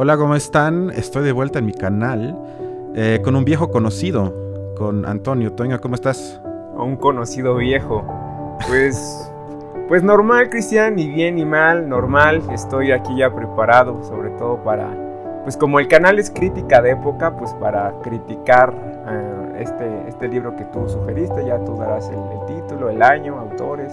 Hola, ¿cómo están? Estoy de vuelta en mi canal eh, con un viejo conocido, con Antonio. Toño, ¿cómo estás? Un conocido viejo. Pues, pues normal, Cristian, ni bien ni mal, normal. Estoy aquí ya preparado, sobre todo para, pues como el canal es crítica de época, pues para criticar eh, este, este libro que tú sugeriste. Ya tú darás el título, el año, autores.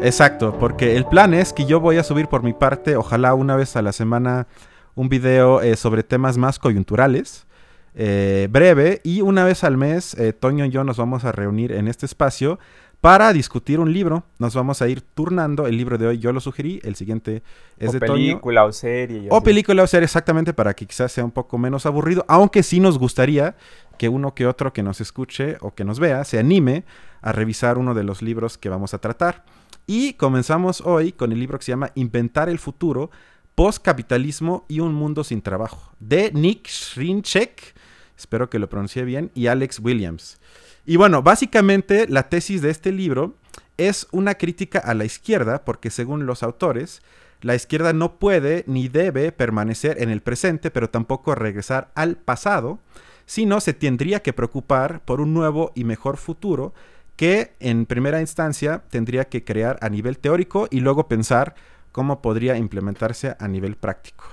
Exacto, porque el plan es que yo voy a subir por mi parte, ojalá una vez a la semana un video eh, sobre temas más coyunturales, eh, breve, y una vez al mes, eh, Toño y yo nos vamos a reunir en este espacio para discutir un libro. Nos vamos a ir turnando. El libro de hoy yo lo sugerí, el siguiente es de Toño. película o serie. O película o serie, exactamente, para que quizás sea un poco menos aburrido, aunque sí nos gustaría que uno que otro que nos escuche o que nos vea se anime a revisar uno de los libros que vamos a tratar. Y comenzamos hoy con el libro que se llama Inventar el futuro, Postcapitalismo y un mundo sin trabajo, de Nick Schrinchek, espero que lo pronuncie bien, y Alex Williams. Y bueno, básicamente la tesis de este libro es una crítica a la izquierda, porque según los autores, la izquierda no puede ni debe permanecer en el presente, pero tampoco regresar al pasado, sino se tendría que preocupar por un nuevo y mejor futuro que en primera instancia tendría que crear a nivel teórico y luego pensar cómo podría implementarse a nivel práctico.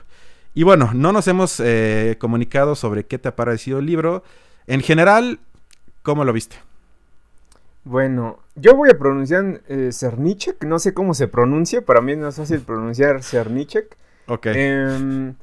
Y bueno, no nos hemos eh, comunicado sobre qué te ha parecido el libro. En general, ¿cómo lo viste? Bueno, yo voy a pronunciar eh, Cernichek, no sé cómo se pronuncia, para mí no es fácil pronunciar Cernichek. Ok. Em,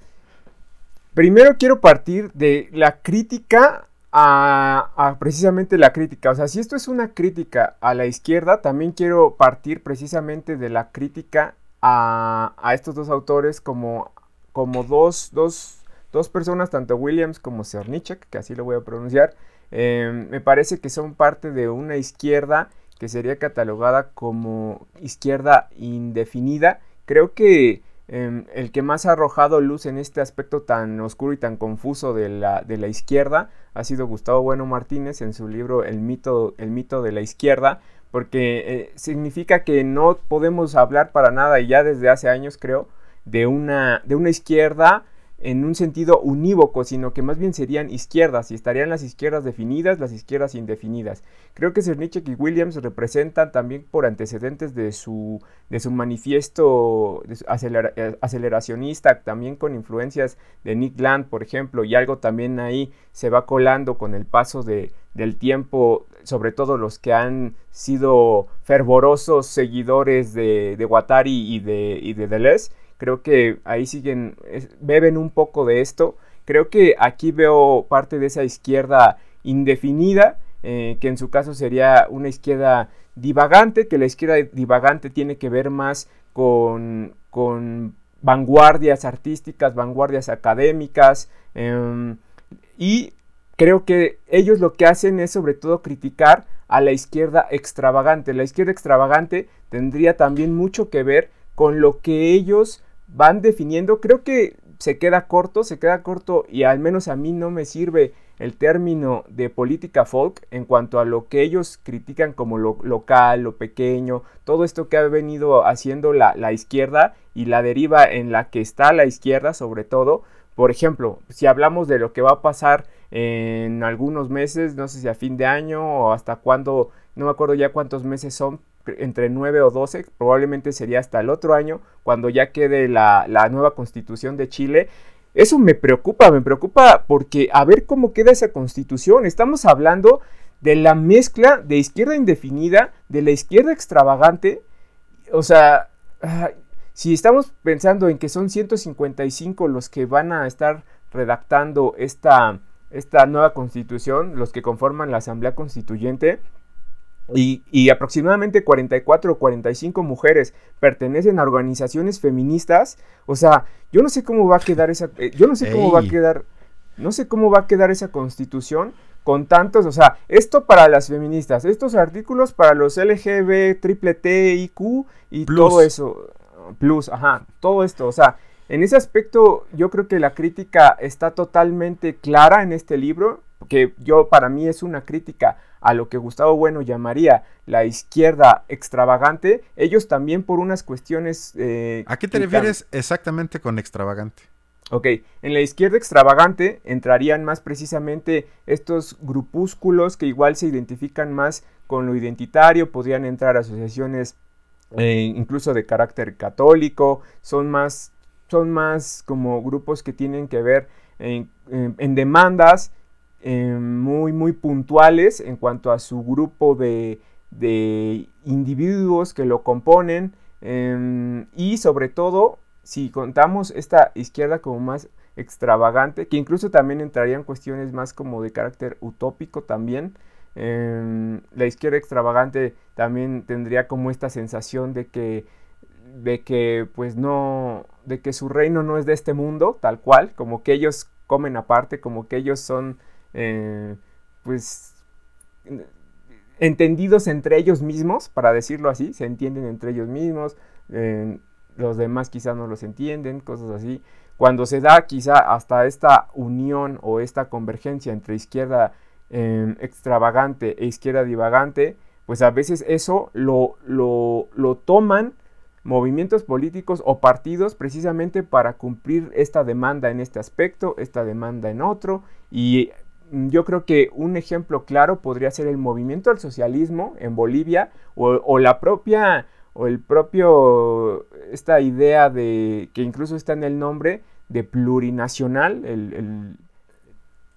primero quiero partir de la crítica a, a, precisamente la crítica. O sea, si esto es una crítica a la izquierda, también quiero partir precisamente de la crítica a, estos dos autores como, como dos, dos, dos, personas, tanto Williams como Cernichek, que así lo voy a pronunciar, em, me parece que son parte de una izquierda que sería catalogada como izquierda indefinida. Creo que em, el que más ha arrojado luz en este aspecto tan oscuro y tan confuso de la, de la izquierda ha sido Gustavo Bueno Martínez en su libro El mito, el mito de la izquierda, porque eh, significa que no podemos hablar para nada, y ya desde hace años creo, de una, de una izquierda en un sentido unívoco, sino que más bien serían izquierdas y estarían las izquierdas definidas, las izquierdas indefinidas. Creo que Cernichek y Williams representan también por antecedentes de su, de su manifiesto eh, aceleracionista, también con influencias de Nick Land, por ejemplo, y algo también ahí se va colando con el paso de, del tiempo, sobre todo los que han sido fervorosos seguidores de, de Watari y de, y de Deleuze Creo que ahí siguen, beben un poco de esto. Creo que aquí veo parte de esa izquierda indefinida, eh, que en su caso sería una izquierda divagante, que la izquierda divagante tiene que ver más con, con vanguardias artísticas, vanguardias académicas, em, y creo que ellos lo que hacen es sobre todo criticar a la izquierda extravagante. La izquierda extravagante tendría también mucho que ver con lo que ellos van definiendo, creo que se queda corto, se queda corto y al menos a mí no me sirve el término de política folk en cuanto a lo que ellos critican como lo local, lo pequeño, todo esto que ha venido haciendo la, la izquierda y la deriva en la que está la izquierda sobre todo. Por ejemplo, si hablamos de lo que va a pasar en algunos meses, no sé si a fin de año o hasta cuándo, no me acuerdo ya cuántos meses son, entre 9 o 12, probablemente sería hasta el otro año, cuando ya quede la, nueva constitución de Chile. Eso me preocupa, me preocupa porque a ver cómo queda esa constitución. Estamos hablando de la mezcla de izquierda indefinida, de la izquierda extravagante. O sea, si estamos pensando en que son 155 los que van a estar redactando esta, esta nueva constitución, los que conforman la Asamblea Constituyente, y, aproximadamente 44 o 45 mujeres pertenecen a organizaciones feministas. O sea, yo no sé cómo va a quedar esa. Eh, yo no sé cómo va a quedar. No sé cómo va a quedar esa constitución con tantos. O sea, esto para las feministas, estos artículos para los LGB, triple T, IQ y todo eso. Plus, ajá, todo esto. O sea, en ese aspecto yo creo que la crítica está totalmente clara en este libro que yo para mí es una crítica a lo que Gustavo Bueno llamaría la izquierda extravagante, ellos también por unas cuestiones... Eh, ¿A qué te refieres exactamente con extravagante? Ok, en la izquierda extravagante entrarían más precisamente estos grupúsculos que igual se identifican más con lo identitario, podrían entrar asociaciones eh, incluso de carácter católico, son más, son más como grupos que tienen que ver en, demandas eh, muy, muy puntuales en cuanto a su grupo de, individuos que lo componen em, y sobre todo si contamos esta izquierda como más extravagante, que incluso también entrarían cuestiones más como de carácter utópico también, em, la izquierda extravagante también tendría como esta sensación de que, de que pues no, de que su reino no es de este mundo, tal cual, como que ellos comen aparte, como que ellos son eh, pues entendidos entre ellos mismos, para decirlo así, se entienden entre ellos mismos, los demás quizá no los entienden, cosas así. Cuando se da quizá hasta esta unión o esta convergencia entre izquierda em, extravagante e izquierda divagante, pues a veces eso lo, lo, lo toman movimientos políticos o partidos precisamente para cumplir esta demanda en este aspecto, esta demanda en otro. Y yo creo que un ejemplo claro podría ser el movimiento al socialismo en Bolivia o, o la propia o el propio, esta idea de, que incluso está en el nombre, de plurinacional, el,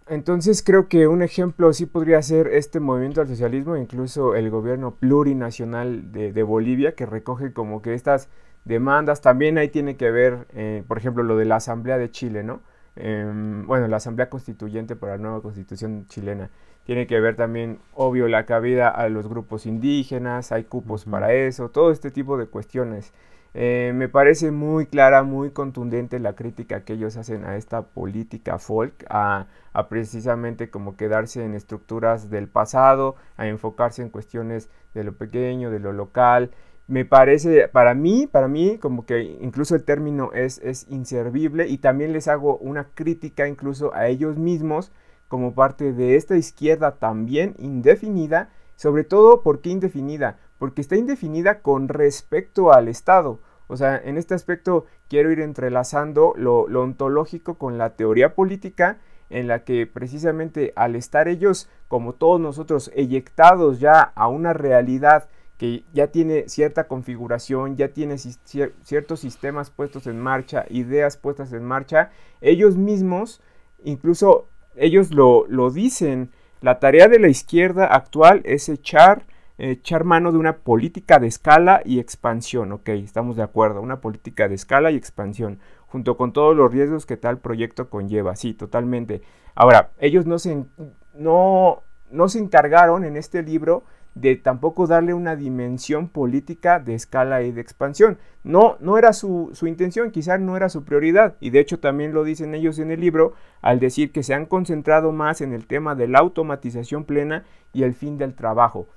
entonces creo que un ejemplo sí podría ser este movimiento al socialismo, incluso el gobierno plurinacional de, Bolivia, que recoge como que estas demandas, también ahí tiene que ver, eh, por ejemplo, lo de la Asamblea de Chile, ¿no? Em, bueno, la Asamblea Constituyente para la nueva Constitución chilena tiene que ver también, obvio, la cabida a los grupos indígenas, hay cupos para eso, todo este tipo de cuestiones. Eh, me parece muy clara, muy contundente la crítica que ellos hacen a esta política folk, a, a, precisamente como quedarse en estructuras del pasado, a enfocarse en cuestiones de lo pequeño, de lo local. Me parece, para mí, para mí, como que incluso el término es, es inservible y también les hago una crítica incluso a ellos mismos como parte de esta izquierda también indefinida, sobre todo ¿por qué indefinida? Porque está indefinida con respecto al Estado. O sea, en este aspecto quiero ir entrelazando lo, ontológico con la teoría política, en la que precisamente al estar ellos, como todos nosotros, eyectados ya a una realidad que ya tiene cierta configuración, ya tiene ciertos sistemas puestos en marcha, ideas puestas en marcha, ellos mismos incluso ellos lo, dicen. La tarea de la izquierda actual es echar, echar mano de una política de escala y expansión. Ok, estamos de acuerdo. Una política de escala y expansión. Junto con todos los riesgos que tal proyecto conlleva. Sí, totalmente. Ahora, ellos no se, no, no se encargaron en este libro de tampoco darle una dimensión política de escala y de expansión. No, no era su, intención, quizás no era su prioridad, y de hecho también lo dicen ellos en el libro al decir que se han concentrado más en el tema de la automatización plena y el fin del trabajo.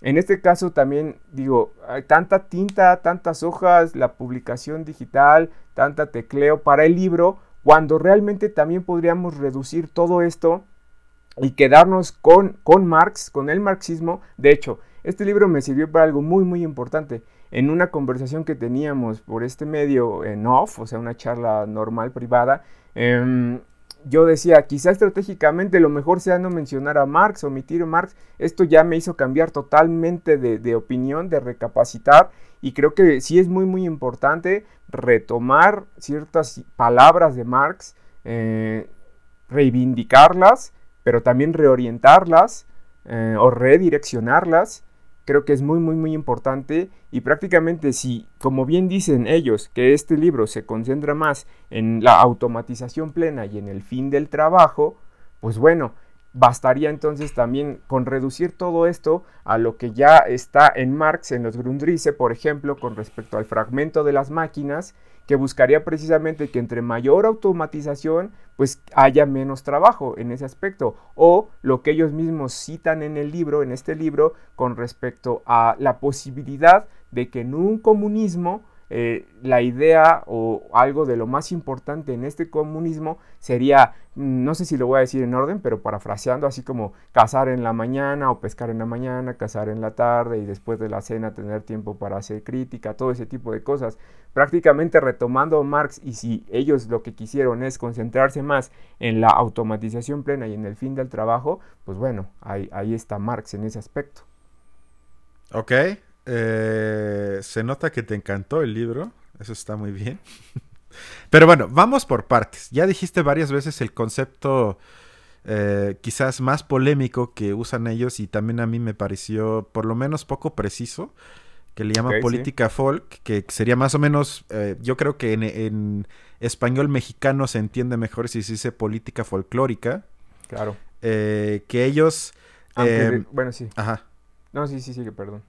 En este caso también digo, hay tanta tinta, tantas hojas, la publicación digital, tanta tecleo para el libro, cuando realmente también podríamos reducir todo esto y quedarnos con, con Marx, con el marxismo. De hecho, este libro me sirvió para algo muy, muy importante. En una conversación que teníamos por este medio en off, o sea, una charla normal, privada, em, yo decía, quizá estratégicamente lo mejor sea no mencionar a Marx, omitir a Marx. Esto ya me hizo cambiar totalmente de, opinión, de recapacitar. Y creo que sí es muy, muy importante retomar ciertas palabras de Marx, eh, reivindicarlas pero también reorientarlas eh, o redireccionarlas, creo que es muy, muy, muy importante. Y prácticamente si, como bien dicen ellos, que este libro se concentra más en la automatización plena y en el fin del trabajo, pues bueno, bastaría entonces también con reducir todo esto a lo que ya está en Marx, en los Grundrisse, por ejemplo, con respecto al fragmento de las máquinas, que buscaría precisamente que entre mayor automatización pues haya menos trabajo en ese aspecto o lo que ellos mismos citan en el libro, en este libro, con respecto a la posibilidad de que en un comunismo eh, la idea o algo de lo más importante en este comunismo sería, mm, no sé si lo voy a decir en orden, pero parafraseando así como cazar en la mañana o pescar en la mañana, cazar en la tarde y después de la cena tener tiempo para hacer crítica, todo ese tipo de cosas. Prácticamente retomando Marx y si ellos lo que quisieron es concentrarse más en la automatización plena y en el fin del trabajo, pues bueno, ahí, ahí está Marx en ese aspecto. Ok, eh, se nota que te encantó el libro, eso está muy bien. Pero bueno, vamos por partes. Ya dijiste varias veces el concepto eh, quizás más polémico que usan ellos y también a mí me pareció por lo menos poco preciso, que le llaman política folk, que sería más o menos, eh, yo creo que en, español mexicano se entiende mejor si se dice política folclórica. Claro. que ellos... bueno, sí. Ajá. No, sí, sí, sí, perdón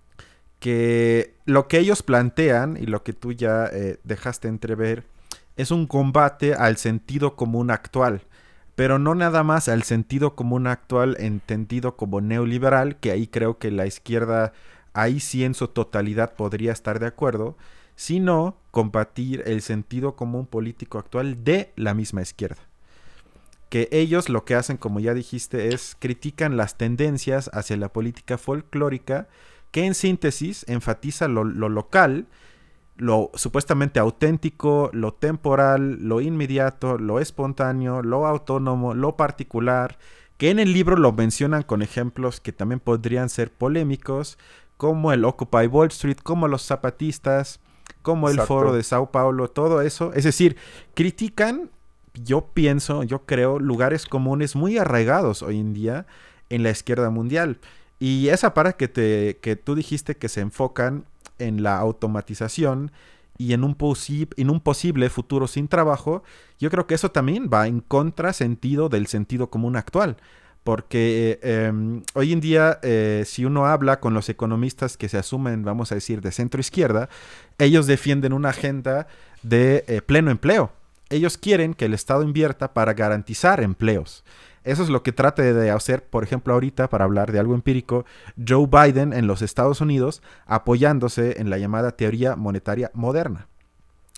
que lo que ellos plantean y lo que tú ya eh, dejaste entrever es un combate al sentido común actual, pero no nada más al sentido común actual entendido como neoliberal, que ahí creo que la izquierda ahí sí en su totalidad podría estar de acuerdo, sino combatir el sentido común político actual de la misma izquierda. Que ellos lo que hacen, como ya dijiste, es critican las tendencias hacia la política folclórica, que en síntesis enfatiza lo, local, lo supuestamente auténtico, lo temporal, lo inmediato, lo espontáneo, lo autónomo, lo particular, que en el libro lo mencionan con ejemplos que también podrían ser polémicos, como el Occupy Wall Street, como los zapatistas, como el foro de Sao Paulo, todo eso. Es decir, critican, yo pienso, yo creo, lugares comunes muy arraigados hoy en día en la izquierda mundial. Y esa para que, te, que tú dijiste que se enfocan en la automatización y en un, en un posible futuro sin trabajo, yo creo que eso también va en contrasentido del sentido común actual. Porque em, hoy en día, eh, si uno habla con los economistas que se asumen, vamos a decir, de centro izquierda, ellos defienden una agenda de eh, pleno empleo. Ellos quieren que el Estado invierta para garantizar empleos. Eso es lo que trata de hacer, por ejemplo, ahorita, para hablar de algo empírico, Joe Biden en los Estados Unidos, apoyándose en la llamada teoría monetaria moderna.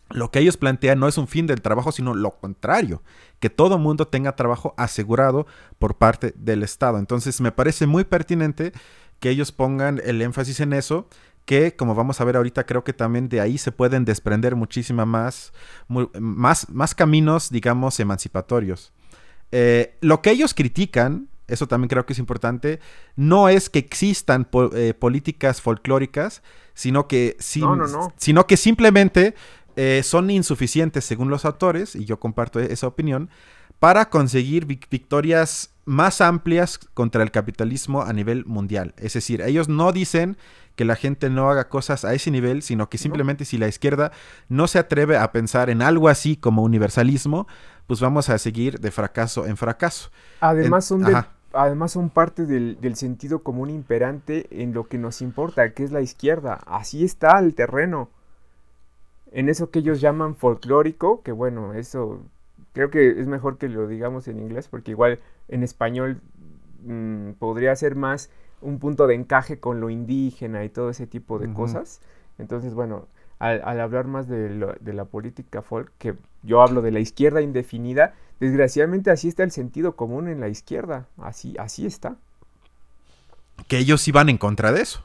Lo que ellos plantean no es un fin del trabajo, sino lo contrario, que todo mundo tenga trabajo asegurado por parte del Estado. Entonces me parece muy pertinente que ellos pongan el énfasis en eso, que como vamos a ver ahorita creo que también de ahí se pueden desprender muchísima más, más, más caminos, digamos, emancipatorios. Eh, lo que ellos critican, eso también creo que es importante, no es que existan eh, políticas folclóricas, sino que, Sino que simplemente eh, son insuficientes según los autores, y yo comparto esa opinión, para conseguir victorias más amplias contra el capitalismo a nivel mundial. Es decir, ellos no dicen que la gente no haga cosas a ese nivel, sino que simplemente si la izquierda no se atreve a pensar en algo así como universalismo, pues vamos a seguir de fracaso en fracaso. Además son además son parte del, sentido común imperante en lo que nos importa, que es la izquierda. Así está el terreno. En eso que ellos llaman folclórico, que bueno, eso creo que es mejor que lo digamos en inglés, porque igual en español mm, podría ser más un punto de encaje con lo indígena y todo ese tipo de cosas. Entonces, bueno, al, hablar más de, de, la política folk, que yo hablo de la izquierda indefinida, desgraciadamente así está el sentido común en la izquierda, así, así está. Que ellos iban en contra de eso.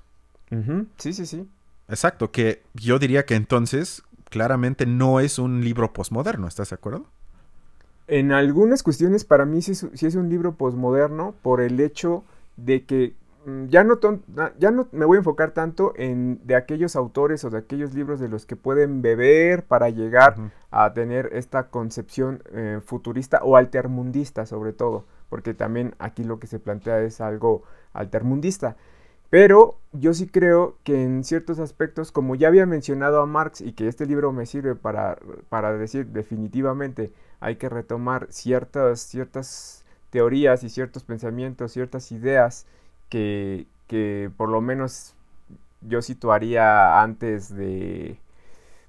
Sí, sí, sí. Exacto, que yo diría que entonces claramente no es un libro posmoderno, ¿estás de acuerdo? En algunas cuestiones para mí sí, sí es un libro posmoderno por el hecho de que ya no, ya no me voy a enfocar tanto en de aquellos autores o de aquellos libros de los que pueden beber para llegar a tener esta concepción eh, futurista o altermundista sobre todo, porque también aquí lo que se plantea es algo altermundista. Pero yo sí creo que en ciertos aspectos, como ya había mencionado a Marx y que este libro me sirve para, para decir definitivamente hay que retomar ciertas, ciertas teorías y ciertos pensamientos, ciertas ideas, que, por lo menos yo situaría antes de,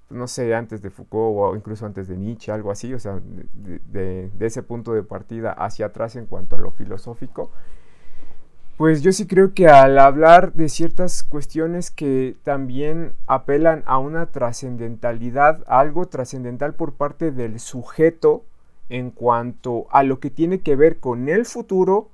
no sé, antes de Foucault o incluso antes de Nietzsche, algo así, o sea, de, ese punto de partida hacia atrás en cuanto a lo filosófico. Pues yo sí creo que al hablar de ciertas cuestiones que también apelan a una trascendentalidad, algo trascendental por parte del sujeto en cuanto a lo que tiene que ver con el futuro,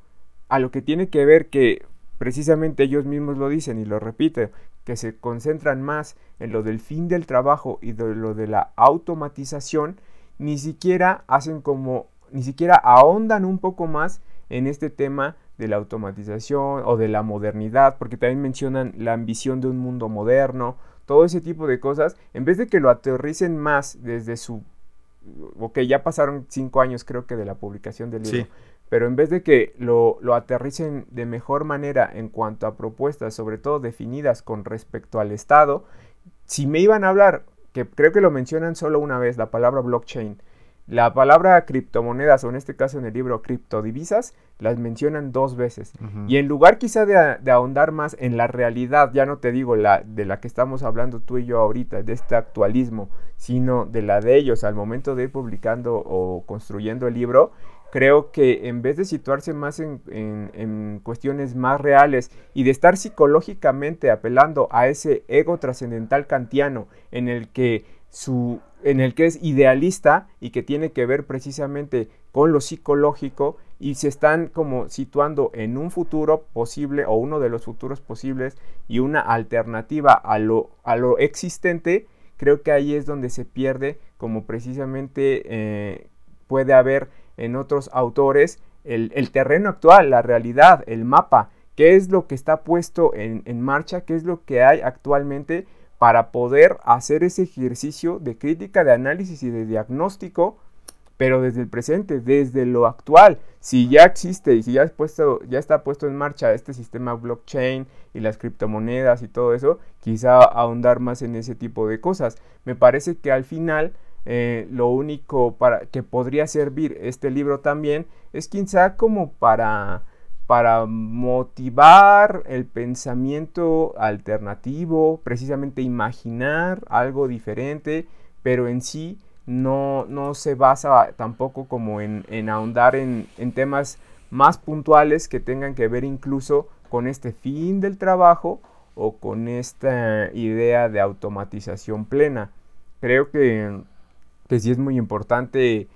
a lo que tiene que ver que precisamente ellos mismos lo dicen y lo repiten, que se concentran más en lo del fin del trabajo y de lo de la automatización, ni siquiera hacen como, ni siquiera ahondan un poco más en este tema de la automatización o de la modernidad, porque también mencionan la ambición de un mundo moderno, todo ese tipo de cosas, en vez de que lo aterricen más desde su... Ok, ya pasaron cinco años creo que de la publicación del libro, pero en vez de que lo, lo aterricen de mejor manera en cuanto a propuestas, sobre todo definidas con respecto al Estado, si me iban a hablar, que creo que lo mencionan solo una vez, la palabra blockchain, la palabra criptomonedas, o en este caso en el libro criptodivisas, las mencionan dos veces. Y en lugar quizá de, ahondar más en la realidad, ya no te digo la de la que estamos hablando tú y yo ahorita, de este actualismo, sino de la de ellos al momento de ir publicando o construyendo el libro, creo que en vez de situarse más en, en, cuestiones más reales y de estar psicológicamente apelando a ese ego trascendental kantiano en el que su en el que es idealista y que tiene que ver precisamente con lo psicológico y se están como situando en un futuro posible o uno de los futuros posibles y una alternativa a lo, a lo existente, creo que ahí es donde se pierde como precisamente eh, puede haber en otros autores el, terreno actual, la realidad, el mapa, qué es lo que está puesto en, en marcha, qué es lo que hay actualmente para poder hacer ese ejercicio de crítica, de análisis y de diagnóstico, pero desde el presente, desde lo actual. Si ya existe y si ya, está puesto en marcha este sistema blockchain y las criptomonedas y todo eso, quizá ahondar más en ese tipo de cosas. Me parece que al final eh, lo único para que podría servir este libro también es quizá como para para motivar el pensamiento alternativo, precisamente imaginar algo diferente, pero en sí no, no se basa tampoco como en, ahondar en, en, temas más puntuales que tengan que ver incluso con este fin del trabajo o con esta idea de automatización plena. Creo que, que sí es muy importante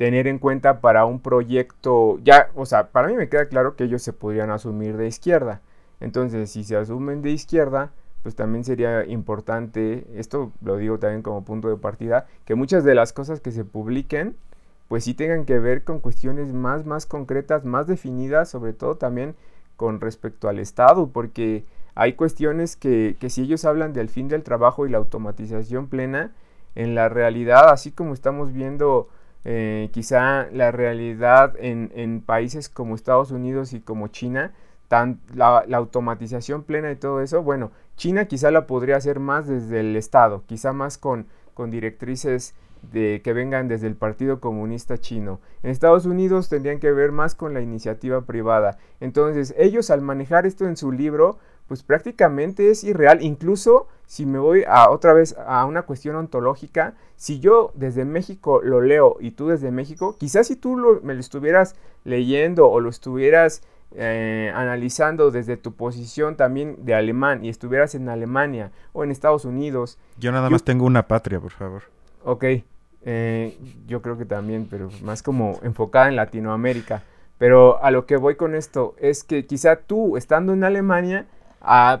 tener en cuenta para un proyecto, ya, o sea, para mí me queda claro que ellos se podrían asumir de izquierda. Entonces, si se asumen de izquierda, pues también sería importante, esto lo digo también como punto de partida, que muchas de las cosas que se publiquen, pues sí tengan que ver con cuestiones más, más concretas, más definidas, sobre todo también con respecto al Estado, porque hay cuestiones que, que si ellos hablan del fin del trabajo y la automatización plena, en la realidad, así como estamos viendo eh, quizá la realidad en, países como Estados Unidos y como China, tan, la, automatización plena y todo eso, bueno, China quizá la podría hacer más desde el Estado, quizá más con, con directrices de, que vengan desde el Partido Comunista Chino. En Estados Unidos tendrían que ver más con la iniciativa privada. Entonces, ellos al manejar esto en su libro, pues prácticamente es irreal. Incluso si me voy a otra vez a una cuestión ontológica, si yo desde México lo leo y tú desde México, quizás si tú me lo estuvieras leyendo o lo estuvieras eh, analizando desde tu posición también de alemán y estuvieras en Alemania o en Estados Unidos. Yo nada más tengo una patria, por favor. Ok, eh, yo creo que también, pero más como enfocada en Latinoamérica. Pero a lo que voy con esto es que quizá tú, estando en Alemania,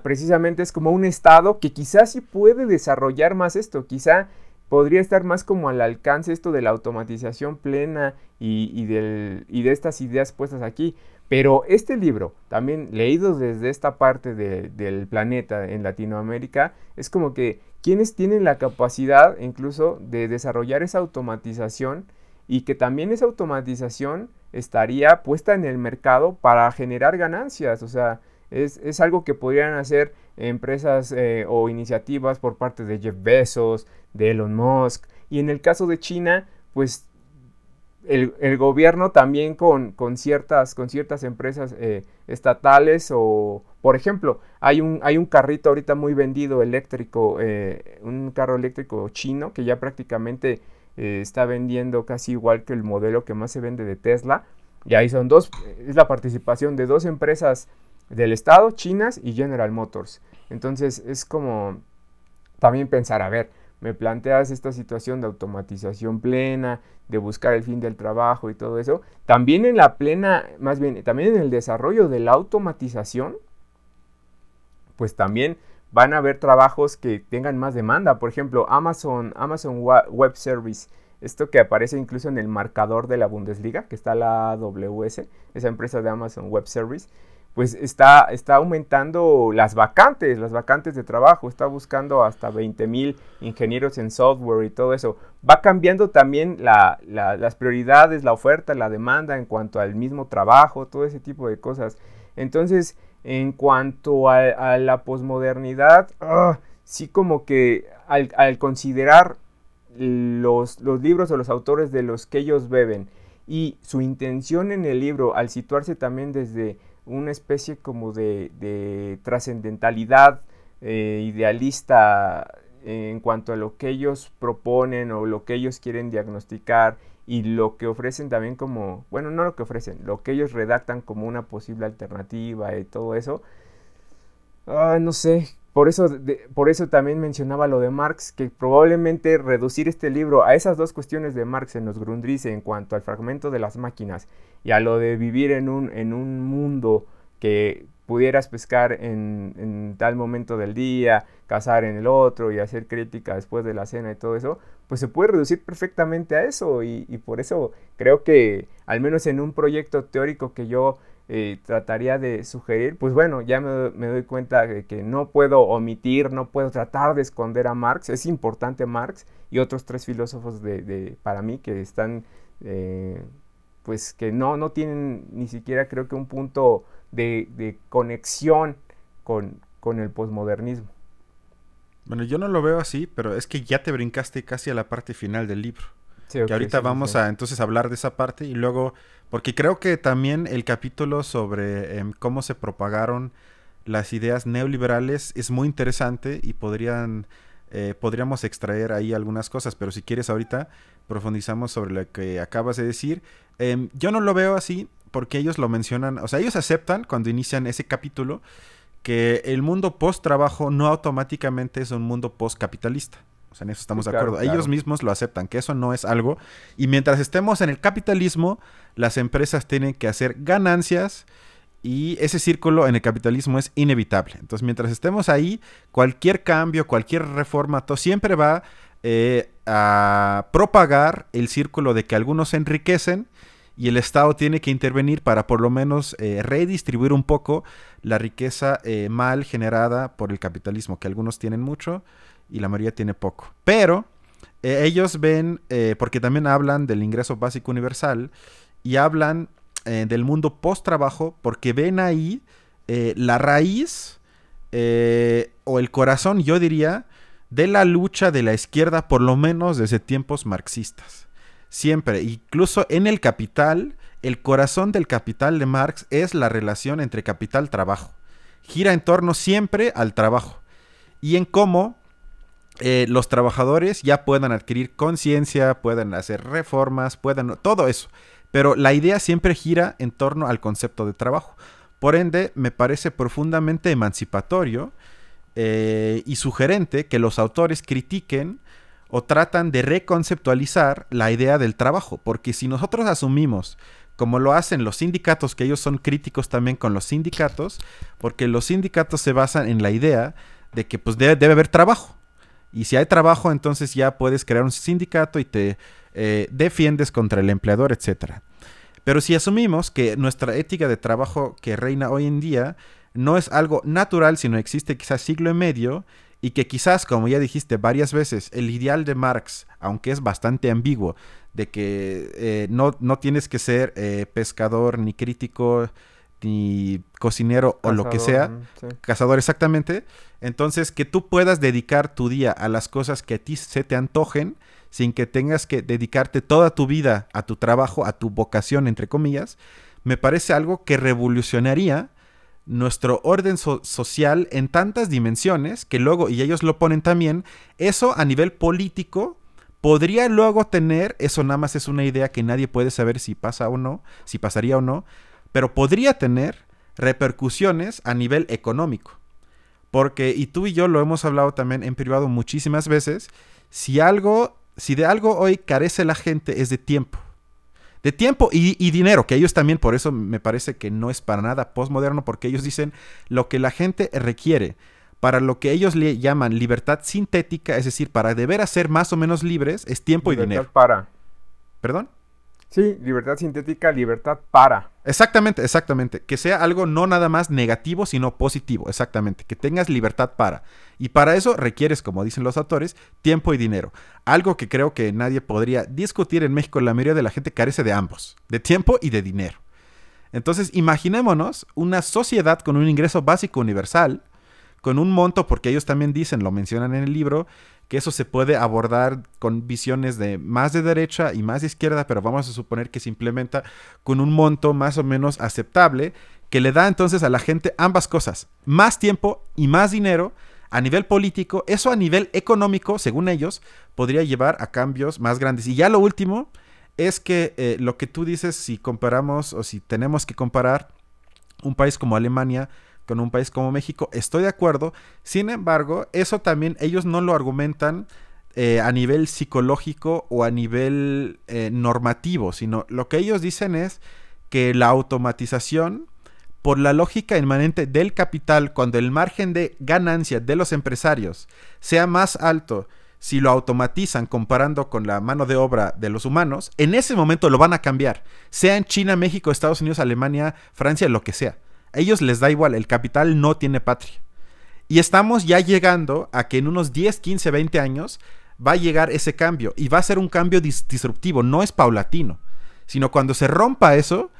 Precisamente es como un estado que quizás sí puede desarrollar más esto, quizá podría estar más como al alcance esto de la automatización plena y, del, y de estas ideas puestas aquí. Pero este libro, también leído desde esta parte del planeta en Latinoamérica, es como que quienes tienen la capacidad incluso de desarrollar esa automatización y que también esa automatización estaría puesta en el mercado para generar ganancias. O sea, es, algo que podrían hacer empresas eh, o iniciativas por parte de Jeff Bezos, de Elon Musk. Y en el caso de China, pues el, gobierno también con, ciertas, con ciertas empresas eh, estatales o, por ejemplo, hay un, hay un carrito ahorita muy vendido eléctrico, eh, un carro eléctrico chino que ya prácticamente está vendiendo casi igual que el modelo que más se vende de Tesla. Y ahí son dos, es la participación de dos empresas del Estado, chinas y General Motors. Entonces es como también pensar, a ver, me planteas esta situación de automatización plena, de buscar el fin del trabajo y todo eso, también en la plena, más bien, también en el desarrollo de la automatización, pues también van a haber trabajos que tengan más demanda. Por ejemplo, Amazon, Amazon Web Service, esto que aparece incluso en el marcador de la Bundesliga, que está la AWS, esa empresa de Amazon Web Service, pues está, está aumentando las vacantes, las vacantes de trabajo, está buscando hasta 20 mil ingenieros en software y todo eso. Va cambiando también las prioridades, la oferta, la demanda en cuanto al mismo trabajo, todo ese tipo de cosas. Entonces, en cuanto a, la posmodernidad, ah, sí como que al, considerar los, los libros o los autores de los que ellos beben y su intención en el libro al situarse también desde una especie como de, trascendentalidad eh, idealista en cuanto a lo que ellos proponen o lo que ellos quieren diagnosticar y lo que ofrecen también como, bueno, no lo que ofrecen, lo que ellos redactan como una posible alternativa y todo eso. Ah, no sé, por eso, por eso también mencionaba lo de Marx, que probablemente reducir este libro a esas dos cuestiones de Marx en los Grundrisse en cuanto al fragmento de las máquinas y a lo de vivir en un, en un mundo que pudieras pescar en, tal momento del día, cazar en el otro y hacer crítica después de la cena y todo eso, pues se puede reducir perfectamente a eso y, y por eso creo que al menos en un proyecto teórico que yo eh, trataría de sugerir, pues bueno, ya me, doy cuenta de que no puedo omitir, no puedo tratar de esconder a Marx, es importante Marx y otros tres filósofos de, para mí que están, eh, pues que no, no tienen ni siquiera creo que un punto de, conexión con, con el posmodernismo. Bueno, yo no lo veo así, pero es que ya te brincaste casi a la parte final del libro que ahorita vamos a entonces hablar de esa parte y luego, porque creo que también el capítulo sobre em, cómo se propagaron las ideas neoliberales es muy interesante y podrían, eh, podríamos extraer ahí algunas cosas, pero si quieres ahorita profundizamos sobre lo que acabas de decir. Em, yo no lo veo así porque ellos lo mencionan, o sea, ellos aceptan cuando inician ese capítulo que el mundo post-trabajo no automáticamente es un mundo post-capitalista. O sea, en eso estamos de acuerdo. Ellos mismos lo aceptan, que eso no es algo. Y mientras estemos en el capitalismo, las empresas tienen que hacer ganancias y ese círculo en el capitalismo es inevitable. Entonces, mientras estemos ahí, cualquier cambio, cualquier reforma, todo siempre va eh, a propagar el círculo de que algunos se enriquecen y el Estado tiene que intervenir para por lo menos eh, redistribuir un poco la riqueza eh, mal generada por el capitalismo, que algunos tienen mucho y la mayoría tiene poco. Pero eh, ellos ven, eh, porque también hablan del ingreso básico universal y hablan eh, del mundo post-trabajo, porque ven ahí la raíz o el corazón, yo diría, de la lucha de la izquierda, por lo menos desde tiempos marxistas. Siempre, incluso en el capital, el corazón del capital de Marx es la relación entre capital-trabajo. Gira en torno siempre al trabajo y en cómo eh, los trabajadores ya puedan adquirir conciencia, puedan hacer reformas, puedan todo eso. Pero la idea siempre gira en torno al concepto de trabajo. Por ende, me parece profundamente emancipatorio eh, y sugerente que los autores critiquen o tratan de reconceptualizar la idea del trabajo. Porque si nosotros asumimos, como lo hacen los sindicatos, que ellos son críticos también con los sindicatos, porque los sindicatos se basan en la idea de que pues debe haber trabajo. Y si hay trabajo, entonces ya puedes crear un sindicato y te eh, defiendes contra el empleador, etc. Pero si asumimos que nuestra ética de trabajo que reina hoy en día no es algo natural, sino existe quizás siglo y medio, y que quizás, como ya dijiste varias veces, el ideal de Marx, aunque es bastante ambiguo, de que eh, no, no, tienes que ser eh, pescador ni crítico ni cocinero o lo que sea, cazador exactamente, entonces que tú puedas dedicar tu día a las cosas que a ti se te antojen, sin que tengas que dedicarte toda tu vida a tu trabajo, a tu vocación, entre comillas, me parece algo que revolucionaría nuestro orden social en tantas dimensiones que luego, y ellos lo ponen también, eso a nivel político podría luego tener, eso nada más es una idea que nadie puede saber si pasa o no, si pasaría o no, pero podría tener repercusiones a nivel económico. Porque, y tú y yo lo hemos hablado también en privado muchísimas veces, si algo, si de algo hoy carece la gente es de tiempo. De tiempo y, dinero, que ellos también, por eso me parece que no es para nada postmoderno, porque ellos dicen lo que la gente requiere para lo que ellos le llaman libertad sintética, es decir, para deber ser más o menos libres, es tiempo y dinero. Para. ¿Perdón? Sí, libertad sintética, libertad para. Exactamente, exactamente. Que sea algo no nada más negativo, sino positivo, exactamente. Que tengas libertad para. Y para eso requieres, como dicen los autores, tiempo y dinero. Algo que creo que nadie podría discutir en México. La mayoría de la gente carece de ambos, de tiempo y de dinero. Entonces, imaginémonos una sociedad con un ingreso básico universal, con un monto, porque ellos también dicen, lo mencionan en el libro, que eso se puede abordar con visiones de más de derecha y más de izquierda, pero vamos a suponer que se implementa con un monto más o menos aceptable, que le da entonces a la gente ambas cosas, más tiempo y más dinero a nivel político, eso a nivel económico, según ellos, podría llevar a cambios más grandes. Y ya lo último es que eh, lo que tú dices, si comparamos o si tenemos que comparar un país como Alemania, con un país como México. Estoy de acuerdo. Sin embargo, eso también ellos no lo argumentan eh, a nivel psicológico o a nivel eh, normativo, sino lo que ellos dicen es que la automatización, por la lógica inmanente del capital, cuando el margen de ganancia de los empresarios sea más alto, si lo automatizan comparando con la mano de obra de los humanos, en ese momento lo van a cambiar, sea en China, México, Estados Unidos, Alemania, Francia, lo que sea. Ellos les da igual, el capital no tiene patria. Y estamos ya llegando a que en unos 10, 15, 20 años va a llegar ese cambio y va a ser un cambio disruptivo, no es paulatino, sino cuando se rompa eso,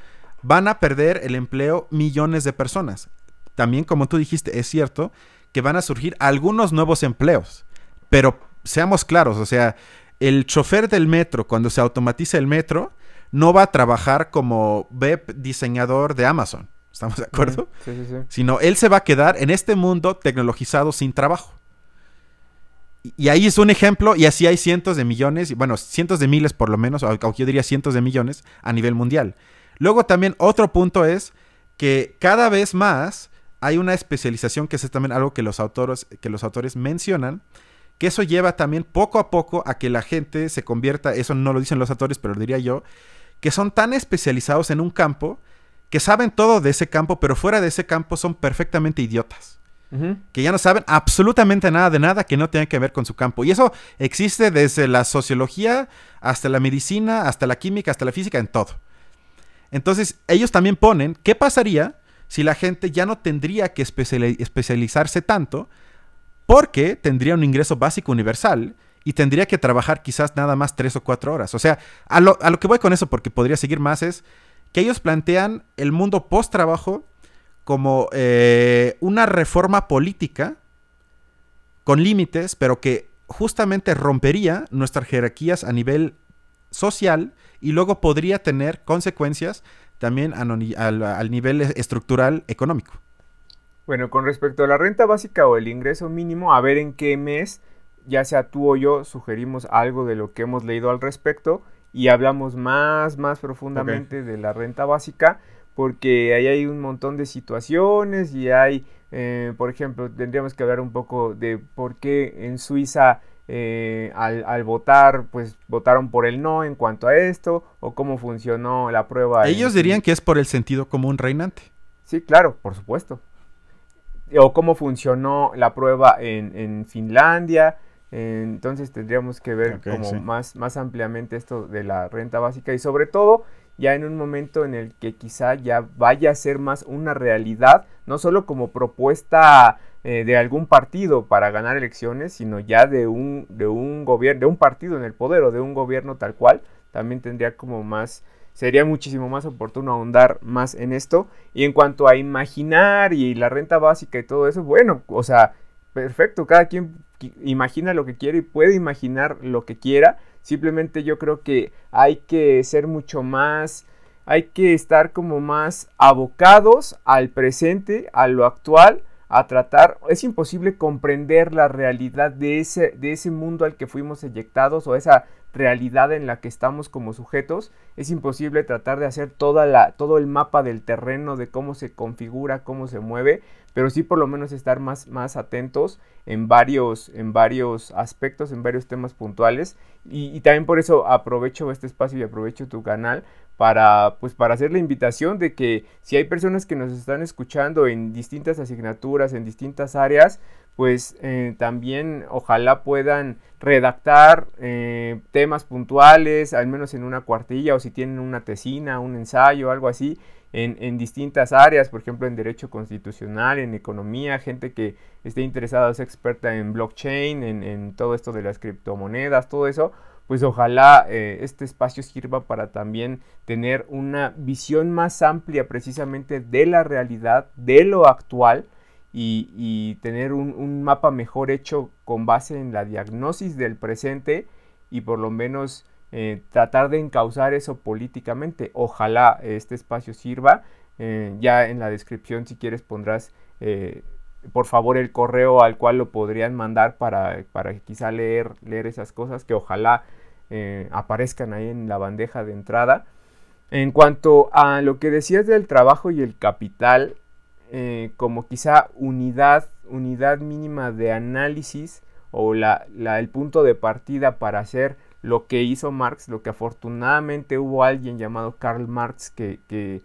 van a perder el empleo millones de personas. También, como tú dijiste, es cierto que van a surgir algunos nuevos empleos, pero seamos claros, o sea, el chofer del metro, cuando se automatiza el metro, no va a trabajar como web diseñador de Amazon. ¿Estamos de acuerdo? Sí, sí, sí. Sino él se va a quedar en este mundo tecnologizado sin trabajo. Y, ahí es un ejemplo, y así hay cientos de millones, bueno, cientos de miles por lo menos, o yo diría cientos de millones a nivel mundial. Luego también otro punto es que cada vez más hay una especialización, que es también algo que los autores, que los autores mencionan, que eso lleva también poco a poco a que la gente se convierta, eso no lo dicen los autores, pero lo diría yo, que son tan especializados en un campo que saben todo de ese campo, pero fuera de ese campo son perfectamente idiotas. Que ya no saben absolutamente nada de nada que no tenga que ver con su campo. Y eso existe desde la sociología hasta la medicina, hasta la química, hasta la física, en todo. Entonces, ellos también ponen, ¿qué pasaría si la gente ya no tendría que especializarse tanto? Porque tendría un ingreso básico universal y tendría que trabajar quizás nada más tres o cuatro horas. O sea, a lo, a lo que voy con eso, porque podría seguir más, es que ellos plantean el mundo post-trabajo como eh, una reforma política con límites, pero que justamente rompería nuestras jerarquías a nivel social y luego podría tener consecuencias también al, nivel estructural económico. Bueno, con respecto a la renta básica o el ingreso mínimo, a ver en qué mes, ya sea tú o yo, sugerimos algo de lo que hemos leído al respecto y hablamos más, más profundamente de la renta básica, porque ahí hay un montón de situaciones y hay, eh, por ejemplo, tendríamos que hablar un poco de por qué en Suiza eh, al, votar, pues votaron por el no en cuanto a esto, o cómo funcionó la prueba. Ellos dirían que es por el sentido común reinante. Sí, claro, por supuesto. O cómo funcionó la prueba en, en Finlandia, entonces tendríamos que ver como más, más ampliamente esto de la renta básica y sobre todo ya en un momento en el que quizá ya vaya a ser más una realidad, no solo como propuesta eh, de algún partido para ganar elecciones, sino ya de un, de un gobierno, de un partido en el poder o de un gobierno tal cual, también tendría como más, sería muchísimo más oportuno ahondar más en esto. Y en cuanto a imaginar y la renta básica y todo eso, bueno, o sea, perfecto, cada quien imagina lo que quiere y puede imaginar lo que quiera. Simplemente yo creo que hay que ser mucho más, hay que estar como más abocados al presente, a lo actual, a tratar, es imposible comprender la realidad de ese, de ese mundo al que fuimos eyectados o esa realidad en la que estamos como sujetos, es imposible tratar de hacer toda la, todo el mapa del terreno, de cómo se configura, cómo se mueve, pero sí por lo menos estar más, más atentos en varios, en varios aspectos, en varios temas puntuales. Y, y, también por eso aprovecho este espacio y aprovecho tu canal para, pues, para hacer la invitación de que si hay personas que nos están escuchando en distintas asignaturas, en distintas áreas, pues eh, también ojalá puedan redactar eh, temas puntuales, al menos en una cuartilla o si tienen una tesina, un ensayo, algo así, en, distintas áreas, por ejemplo en derecho constitucional, en economía, gente que esté interesada, es experta en blockchain, en, todo esto de las criptomonedas, todo eso, pues ojalá eh, este espacio sirva para también tener una visión más amplia precisamente de la realidad, de lo actual, y, tener un, mapa mejor hecho con base en la diagnosis del presente y por lo menos eh, tratar de encauzar eso políticamente. Ojalá este espacio sirva. Eh, ya en la descripción si quieres pondrás por favor el correo al cual lo podrían mandar para, para quizá leer, leer esas cosas que ojalá aparezcan ahí en la bandeja de entrada. En cuanto a lo que decías del trabajo y el capital, eh, como quizá unidad, unidad mínima de análisis o la, el punto de partida para hacer lo que hizo Marx, lo que afortunadamente hubo alguien llamado Karl Marx que,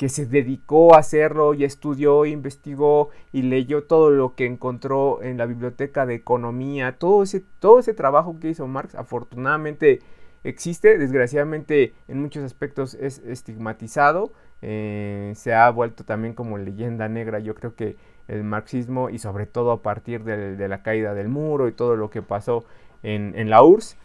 que se dedicó a hacerlo y estudió, investigó y leyó todo lo que encontró en la biblioteca de economía, todo ese, todo ese trabajo que hizo Marx, afortunadamente existe, desgraciadamente en muchos aspectos es estigmatizado, eh, se ha vuelto también como leyenda negra. Yo creo que el marxismo y sobre todo a partir de, la caída del muro y todo lo que pasó en, la URSS.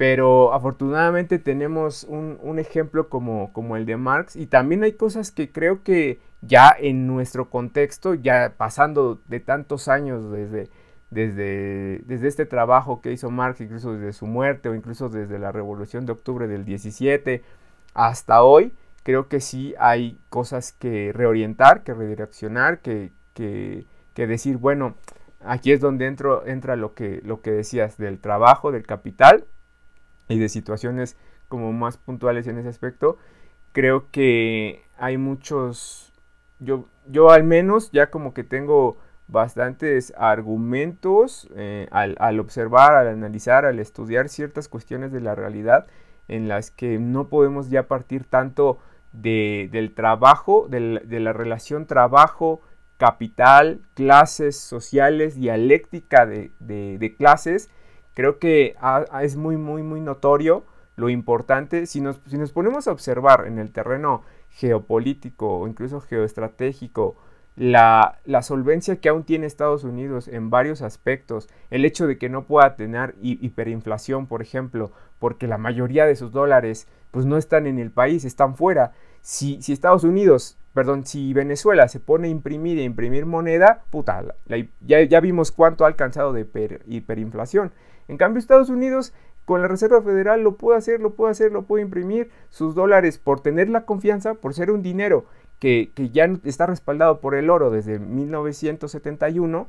Pero afortunadamente tenemos un, ejemplo como, el de Marx y también hay cosas que creo que ya en nuestro contexto, ya pasando de tantos años desde, desde, este trabajo que hizo Marx, incluso desde su muerte o incluso desde la revolución de octubre del 17 hasta hoy, creo que sí hay cosas que reorientar, que redireccionar, que, que, decir, bueno, aquí es donde entro, entra lo que, lo que decías del trabajo, del capital y de situaciones como más puntuales en ese aspecto. Creo que hay muchos, yo, yo al menos ya como que tengo bastantes argumentos eh, al, al, observar, al analizar, al estudiar ciertas cuestiones de la realidad en las que no podemos ya partir tanto del trabajo, de la relación trabajo, capital, clases sociales, dialéctica de, clases, creo que es muy, muy, muy notorio lo importante. Si nos, si nos ponemos a observar en el terreno geopolítico o incluso geoestratégico, la, la, solvencia que aún tiene Estados Unidos en varios aspectos, el hecho de que no pueda tener hiperinflación, por ejemplo, porque la mayoría de sus dólares pues no están en el país, están fuera. Si, si Estados Unidos, perdón, si Venezuela se pone a imprimir e imprimir moneda, puta, ya, ya, vimos cuánto ha alcanzado de hiperinflación. En cambio, Estados Unidos con la Reserva Federal lo puede hacer, lo puede hacer, lo puede imprimir sus dólares por tener la confianza, por ser un dinero que, ya está respaldado por el oro desde 1971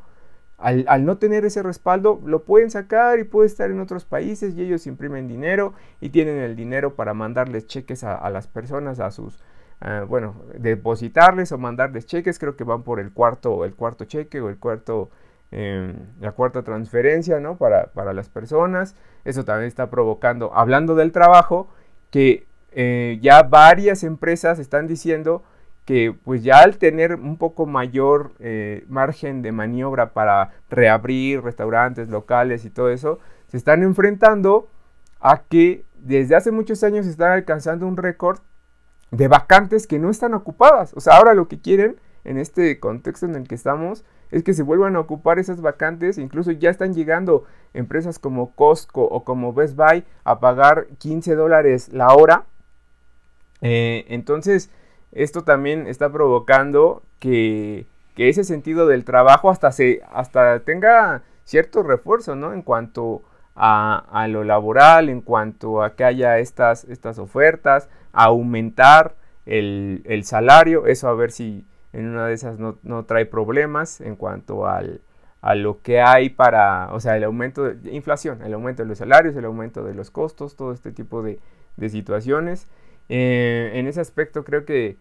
al, no tener ese respaldo, lo pueden sacar y puede estar en otros países y ellos imprimen dinero y tienen el dinero para mandarles cheques a, las personas, a sus, ah, bueno, depositarles o mandarles cheques. Creo que van por el cuarto, el cuarto cheque o el cuarto, em, la cuarta transferencia, ¿no? Para, para, las personas. Eso también está provocando, hablando del trabajo, que eh, ya varias empresas están diciendo que pues ya al tener un poco mayor eh, margen de maniobra para reabrir restaurantes locales y todo eso, se están enfrentando a que desde hace muchos años están alcanzando un récord de vacantes que no están ocupadas. O sea, ahora lo que quieren en este contexto en el que estamos es que se vuelvan a ocupar esas vacantes. Incluso ya están llegando empresas como Costco o como Best Buy a pagar 15 dólares la hora. Eh, entonces, esto también está provocando que, ese sentido del trabajo hasta, se, hasta tenga cierto refuerzo, ¿no? En cuanto a, lo laboral, en cuanto a que haya estas, estas ofertas, a aumentar el, salario, eso a ver si en una de esas no, trae problemas en cuanto al, a lo que hay para, o sea, el aumento de inflación, el aumento de los salarios, el aumento de los costos, todo este tipo de, situaciones. Eh, en ese aspecto creo que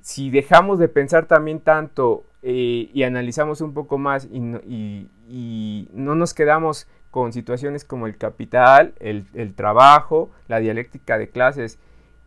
si dejamos de pensar también tanto eh, y analizamos un poco más y no, nos quedamos con situaciones como el capital, el, el trabajo, la dialéctica de clases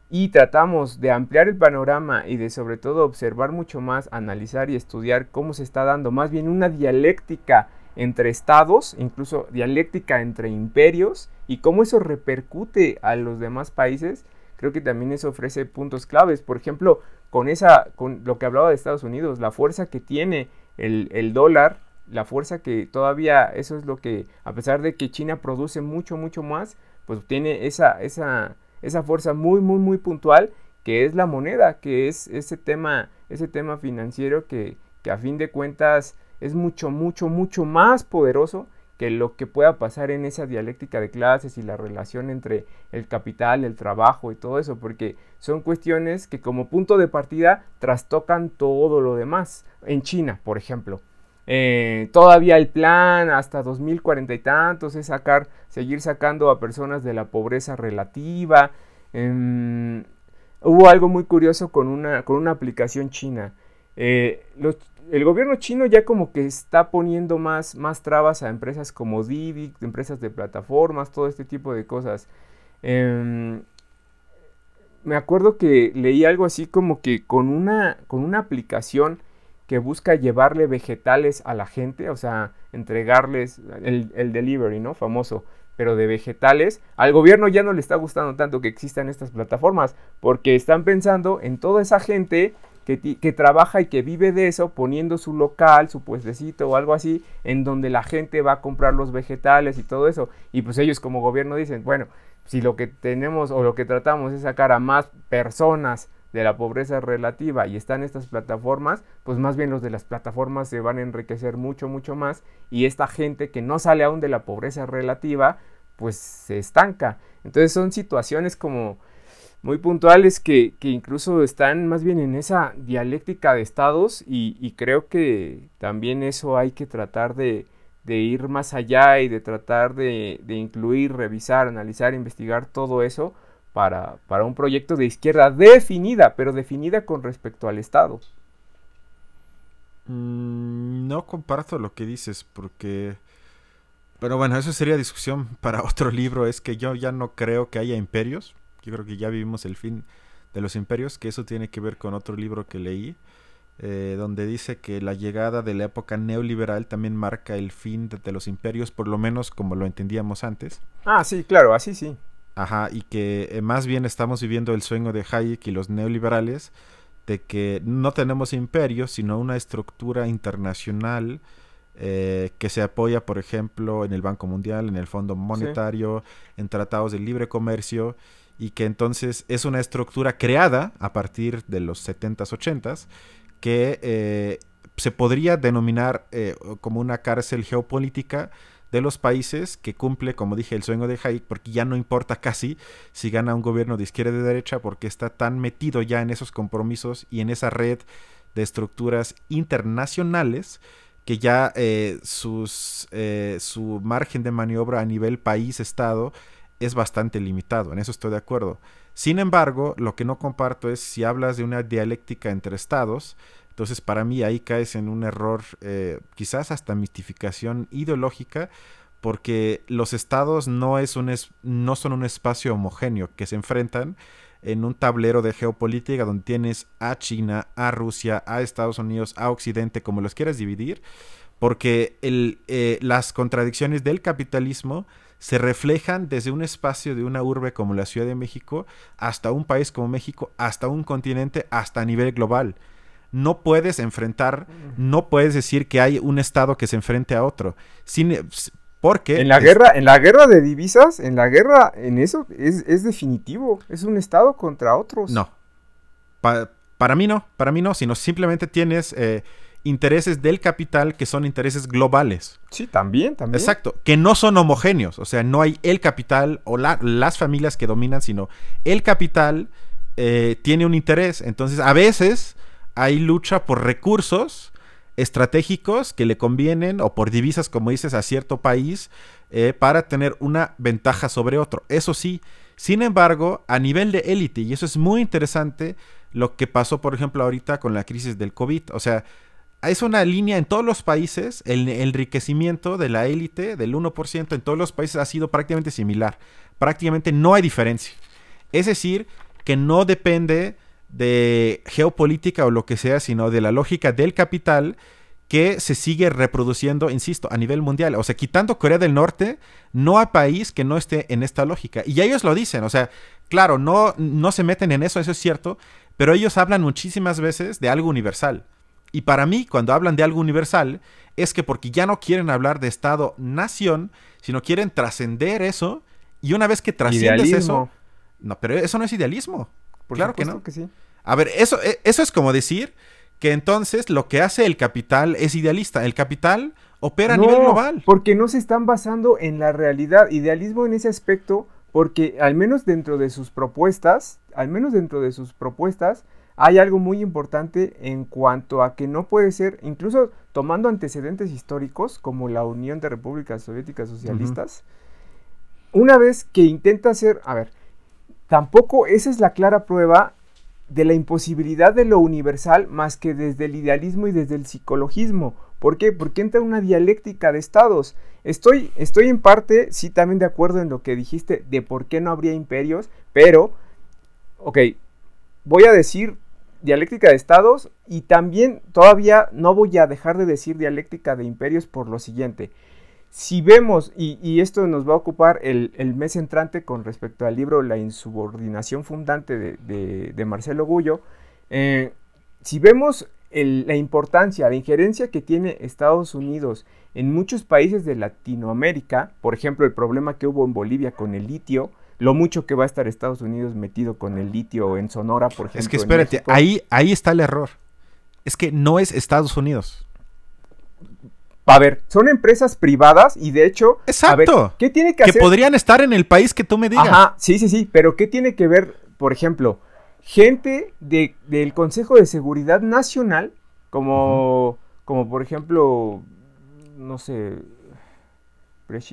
y tratamos de ampliar el panorama y de sobre todo observar mucho más, analizar y estudiar cómo se está dando más bien una dialéctica entre estados, incluso dialéctica entre imperios y cómo eso repercute a los demás países, creo que también eso ofrece puntos claves. Por ejemplo, con esa, con lo que hablaba de Estados Unidos, la fuerza que tiene el, el dólar, la fuerza que todavía, eso es lo que, a pesar de que China produce mucho, mucho más, pues tiene esa, esa esa fuerza muy, muy, muy puntual que es la moneda, que es ese tema, ese tema financiero que, que a fin de cuentas es mucho, mucho, mucho más poderoso que lo que pueda pasar en esa dialéctica de clases y la relación entre el capital, el trabajo y todo eso, porque son cuestiones que como punto de partida trastocan todo lo demás. En China, por ejemplo, eh, todavía el plan hasta 2040 y tantos es sacar, seguir sacando a personas de la pobreza relativa. Em, hubo algo muy curioso con una, con una aplicación china. Eh, el gobierno chino ya como que está poniendo más, más trabas a empresas como Didi, empresas de plataformas, todo este tipo de cosas. Em, me acuerdo que leí algo así como que con una, con una aplicación que busca llevarle vegetales a la gente, o sea, entregarles el, delivery, ¿no? Famoso, pero de vegetales. Al gobierno ya no le está gustando tanto que existan estas plataformas, porque están pensando en toda esa gente que, que, trabaja y que vive de eso, poniendo su local, su puestecito o algo así, en donde la gente va a comprar los vegetales y todo eso. Y pues ellos como gobierno dicen, bueno, si lo que tenemos o lo que tratamos es sacar a más personas de la pobreza relativa y están estas plataformas, pues más bien los de las plataformas se van a enriquecer mucho, mucho más y esta gente que no sale aún de la pobreza relativa, pues se estanca. Entonces son situaciones como muy puntuales que, incluso están más bien en esa dialéctica de estados y, creo que también eso hay que tratar de, ir más allá y de tratar de, de incluir, revisar, analizar, investigar todo eso para, un proyecto de izquierda definida, pero definida con respecto al Estado. Mm, no comparto lo que dices porque... Pero bueno, eso sería discusión para otro libro. Es que yo ya no creo que haya imperios. Yo creo que ya vivimos el fin de los imperios, que eso tiene que ver con otro libro que leí, eh, donde dice que la llegada de la época neoliberal también marca el fin de, de, los imperios, por lo menos como lo entendíamos antes. Ah, sí, claro, así sí. Ajá, y que eh, más bien estamos viviendo el sueño de Hayek y los neoliberales de que no tenemos imperio, sino una estructura internacional eh, que se apoya, por ejemplo, en el Banco Mundial, en el Fondo Monetario, en tratados de libre comercio, y que entonces es una estructura creada a partir de los 70s, 80s, que eh, se podría denominar como una cárcel geopolítica de los países que cumple, como dije, el sueño de Hayek, porque ya no importa casi si gana un gobierno de izquierda o de derecha, porque está tan metido ya en esos compromisos y en esa red de estructuras internacionales que ya eh, sus, eh, su margen de maniobra a nivel país-estado es bastante limitado, en eso estoy de acuerdo. Sin embargo, lo que no comparto es si hablas de una dialéctica entre estados, entonces, para mí ahí caes en un error, eh, quizás hasta mistificación ideológica, porque los estados no, es un no son un espacio homogéneo que se enfrentan en un tablero de geopolítica donde tienes a China, a Rusia, a Estados Unidos, a Occidente, como los quieras dividir, porque el, eh, las contradicciones del capitalismo se reflejan desde un espacio de una urbe como la Ciudad de México hasta un país como México, hasta un continente, hasta a nivel global no puedes enfrentar, no puedes decir que hay un estado que se enfrente a otro. Sin, porque en la guerra, en la guerra de divisas, en la guerra, en eso es, definitivo. Es un estado contra otros. No. para mí no, para mí no, sino simplemente tienes eh, intereses del capital que son intereses globales. Sí, también, también. Exacto, que no son homogéneos. O sea, no hay el capital o las familias que dominan, sino el capital eh, tiene un interés. Entonces, a veces hay lucha por recursos estratégicos que le convienen o por divisas, como dices, a cierto país eh, para tener una ventaja sobre otro. Eso sí, sin embargo, a nivel de élite, y eso es muy interesante, lo que pasó, por ejemplo, ahorita con la crisis del COVID. O sea, es una línea en todos los países, el enriquecimiento de la élite del 1% en todos los países ha sido prácticamente similar. Prácticamente no hay diferencia. Es decir, que no depende de geopolítica o lo que sea, sino de la lógica del capital que se sigue reproduciendo, insisto, a nivel mundial. O sea, quitando Corea del Norte, no hay país que no esté en esta lógica. Y ellos lo dicen, o sea, claro, no, no se meten en eso, eso es cierto, pero ellos hablan muchísimas veces de algo universal. Y para mí, cuando hablan de algo universal, es que porque ya no quieren hablar de Estado-nación, sino quieren trascender eso, y una vez que trasciendes eso... No, pero eso no es idealismo. Claro que no. Que sí. A ver, eso, e, eso es como decir que entonces lo que hace el capital es idealista. El capital opera a nivel global. Porque no se están basando en la realidad. Idealismo en ese aspecto, porque al menos dentro de sus propuestas, al menos dentro de sus propuestas, hay algo muy importante en cuanto a que no puede ser, incluso tomando antecedentes históricos como la Unión de Repúblicas Soviéticas Socialistas, una vez que intenta hacer, a ver, tampoco esa es la clara prueba de la imposibilidad de lo universal más que desde el idealismo y desde el psicologismo. ¿Por qué? Porque entra una dialéctica de estados. Estoy, estoy en parte, sí, también de acuerdo en lo que dijiste de por qué no habría imperios, pero, ok, voy a decir dialéctica de estados y también todavía no voy a dejar de decir dialéctica de imperios por lo siguiente si vemos, y, esto nos va a ocupar el, mes entrante con respecto al libro La insubordinación fundante de, Marcelo Gullo, eh, si vemos la importancia, la injerencia que tiene Estados Unidos en muchos países de Latinoamérica, por ejemplo el problema que hubo en Bolivia con el litio, lo mucho que va a estar Estados Unidos metido con el litio en Sonora, por ejemplo. Es que espérate, ahí, ahí está el error. Es que no es Estados Unidos. A ver, son empresas privadas y de hecho. Exacto. ¿Qué tiene que hacer? Que podrían estar en el país que tú me digas. Ajá, sí, sí, sí. Pero ¿qué tiene que ver, por ejemplo, gente de, del Consejo de Seguridad Nacional, como, como por ejemplo, no sé.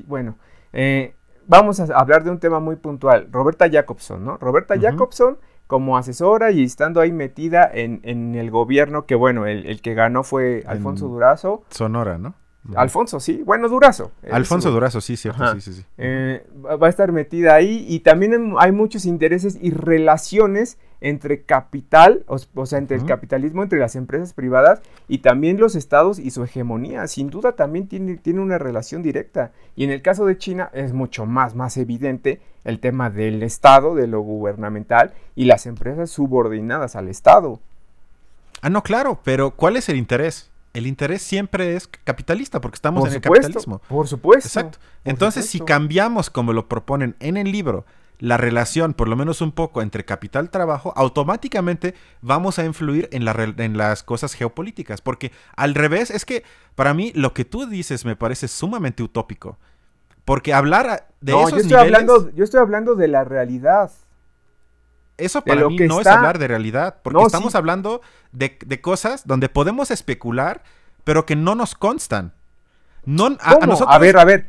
Bueno, eh, vamos a hablar de un tema muy puntual. Roberta Jacobson, ¿no? Roberta Jacobson como asesora y estando ahí metida en, en el gobierno, que bueno, el, el que ganó fue Alfonso Durazo. Sonora, ¿no? Alfonso, sí. Bueno, Durazo. Alfonso Durazo, sí, cierto, sí, sí, sí. Eh, va a estar metida ahí y también hay muchos intereses y relaciones entre capital, o, sea, entre el capitalismo, entre las empresas privadas y también los estados y su hegemonía. Sin duda también tiene, tiene una relación directa. Y en el caso de China es mucho más, más evidente el tema del estado, de lo gubernamental y las empresas subordinadas al estado. Ah, no, claro, pero ¿cuál es el interés? El interés siempre es capitalista, porque estamos en el capitalismo. Por supuesto. Exacto. Entonces, si cambiamos, como lo proponen en el libro, la relación, por lo menos un poco, entre capital-trabajo, automáticamente vamos a influir en, en, las cosas geopolíticas. Porque al revés, es que para mí lo que tú dices me parece sumamente utópico. Porque hablar de no, yo estoy hablando, yo estoy hablando de la realidad. Eso para mí no es hablar de realidad, porque estamos hablando de, cosas donde podemos especular, pero que no nos constan. No, a, ver, a ver.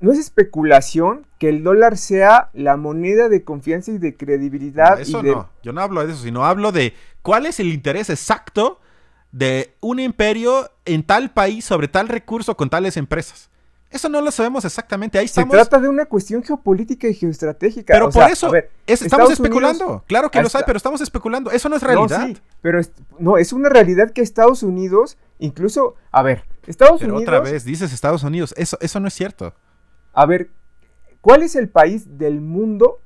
No es especulación que el dólar sea la moneda de confianza y de credibilidad. eso no, yo no hablo de eso, sino hablo de cuál es el interés exacto de un imperio en tal país sobre tal recurso con tales empresas. Eso no lo sabemos exactamente. Ahí estamos. Se trata de una cuestión geopolítica y geoestratégica. Pero por eso estamos especulando. claro que lo sabe, pero estamos especulando. Eso no es realidad. No, sí, pero no, es una realidad que Estados Unidos, incluso, a ver, Estados pero Unidos. Otra vez, dices Estados Unidos. Eso, eso no es cierto. A ver, ¿cuál es el país del mundo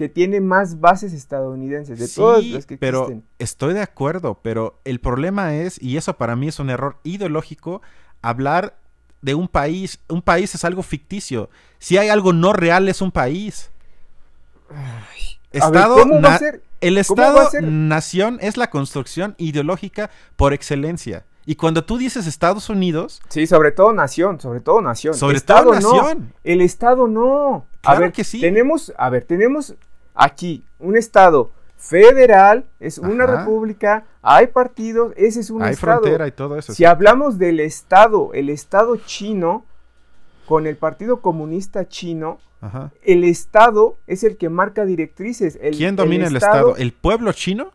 que tiene más bases estadounidenses de todas las que pero estoy de acuerdo, pero el problema es, y eso para mí es un error ideológico, hablar de un país. Un país es algo ficticio. Si hay algo no real, es un país. Estado, el Estado-nación es la construcción ideológica por excelencia. Y cuando tú dices Estados Unidos. Sí, sobre todo nación, sobre todo nación. Sobre todo nación. El Estado no. a ver, que sí. Tenemos, a ver, tenemos aquí un Estado federal, es una república, hay partidos, ese es un hay estado. frontera y todo eso. Si hablamos del estado, el estado chino con el Partido Comunista Chino, el estado es el que marca directrices. ¿Quién domina el estado? ¿El pueblo chino?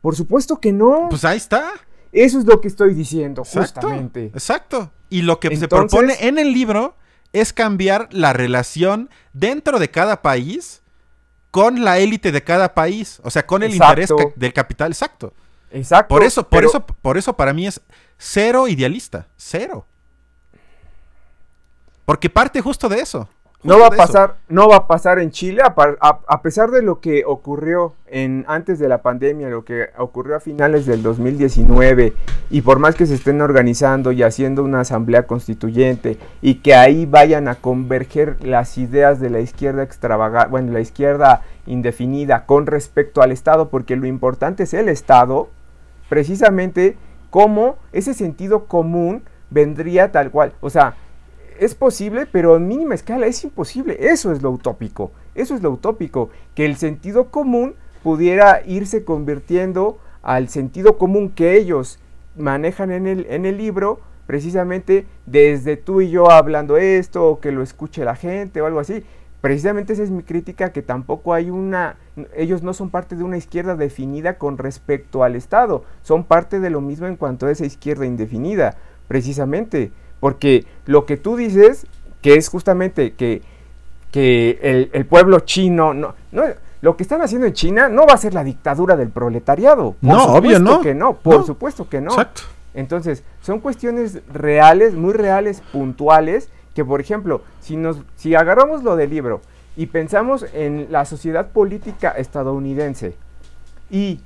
Por supuesto que no. Pues ahí está. Eso es lo que estoy diciendo, justamente. Exacto. Y lo que se propone en el libro es cambiar la relación dentro de cada país con la élite de cada país, o sea, con el interés del capital, exacto. Exacto. Por eso, por eso, por eso para mí es cero idealista, cero. Porque parte justo de eso. No va a pasar, no va a pasar en Chile, a, pesar de lo que ocurrió en, antes de la pandemia, lo que ocurrió a finales del 2019, y por más que se estén organizando y haciendo una asamblea constituyente, y que ahí vayan a converger las ideas de la izquierda extravagante, bueno, la izquierda indefinida con respecto al Estado, porque lo importante es el Estado, precisamente como ese sentido común vendría tal cual. O sea, es posible, pero en mínima escala es imposible. Eso es lo utópico. Eso es lo utópico. Que el sentido común pudiera irse convirtiendo al sentido común que ellos manejan en el, en el libro, precisamente desde tú y yo hablando esto, o que lo escuche la gente o algo así. Precisamente esa es mi crítica, que tampoco hay una, ellos no son parte de una izquierda definida con respecto al Estado, son parte de lo mismo en cuanto a esa izquierda indefinida, precisamente. Porque lo que tú dices, que es justamente que, que el, pueblo chino, no, no, lo que están haciendo en China no va a ser la dictadura del proletariado. Por no, obvio no. que no, por supuesto que no. Exacto. Entonces, son cuestiones reales, muy reales, puntuales, que por ejemplo, si, nos, si agarramos lo del libro y pensamos en la sociedad política estadounidense y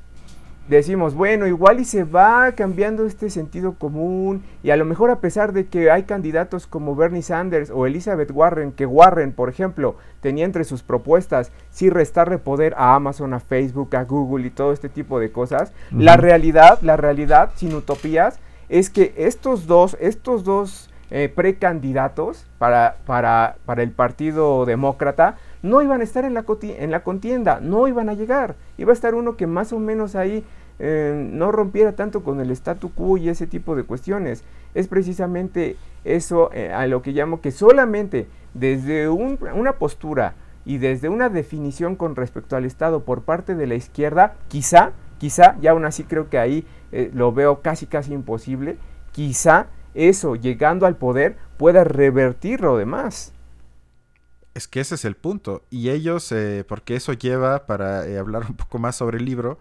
decimos, bueno, igual y se va cambiando este sentido común y a lo mejor a pesar de que hay candidatos como Bernie Sanders o Elizabeth Warren, que Warren, por ejemplo, tenía entre sus propuestas sí restarle poder a Amazon, a Facebook, a Google y todo este tipo de cosas, la realidad, la realidad, sin utopías, es que estos dos, estos dos eh, precandidatos para, para, para el Partido Demócrata no iban a estar en la, en la contienda, no iban a llegar. Iba a estar uno que más o menos ahí eh, no rompiera tanto con el statu quo y ese tipo de cuestiones. Es precisamente eso eh, a lo que llamo que solamente desde una postura y desde una definición con respecto al Estado por parte de la izquierda, quizá, quizá, y aún así creo que ahí eh, lo veo casi casi imposible, quizá eso, llegando al poder, pueda revertir lo demás. Es que ese es el punto. Y ellos, eh, porque eso lleva, para eh, hablar un poco más sobre el libro,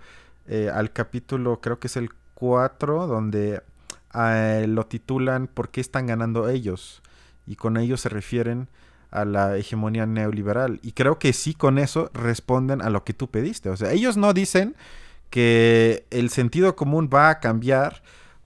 eh, al capítulo, creo que es el 4, donde ah, lo titulan ¿Por qué están ganando ellos? Y con ellos se refieren a la hegemonía neoliberal. Y creo que sí con eso responden a lo que tú pediste. O sea, ellos no dicen que el sentido común va a cambiar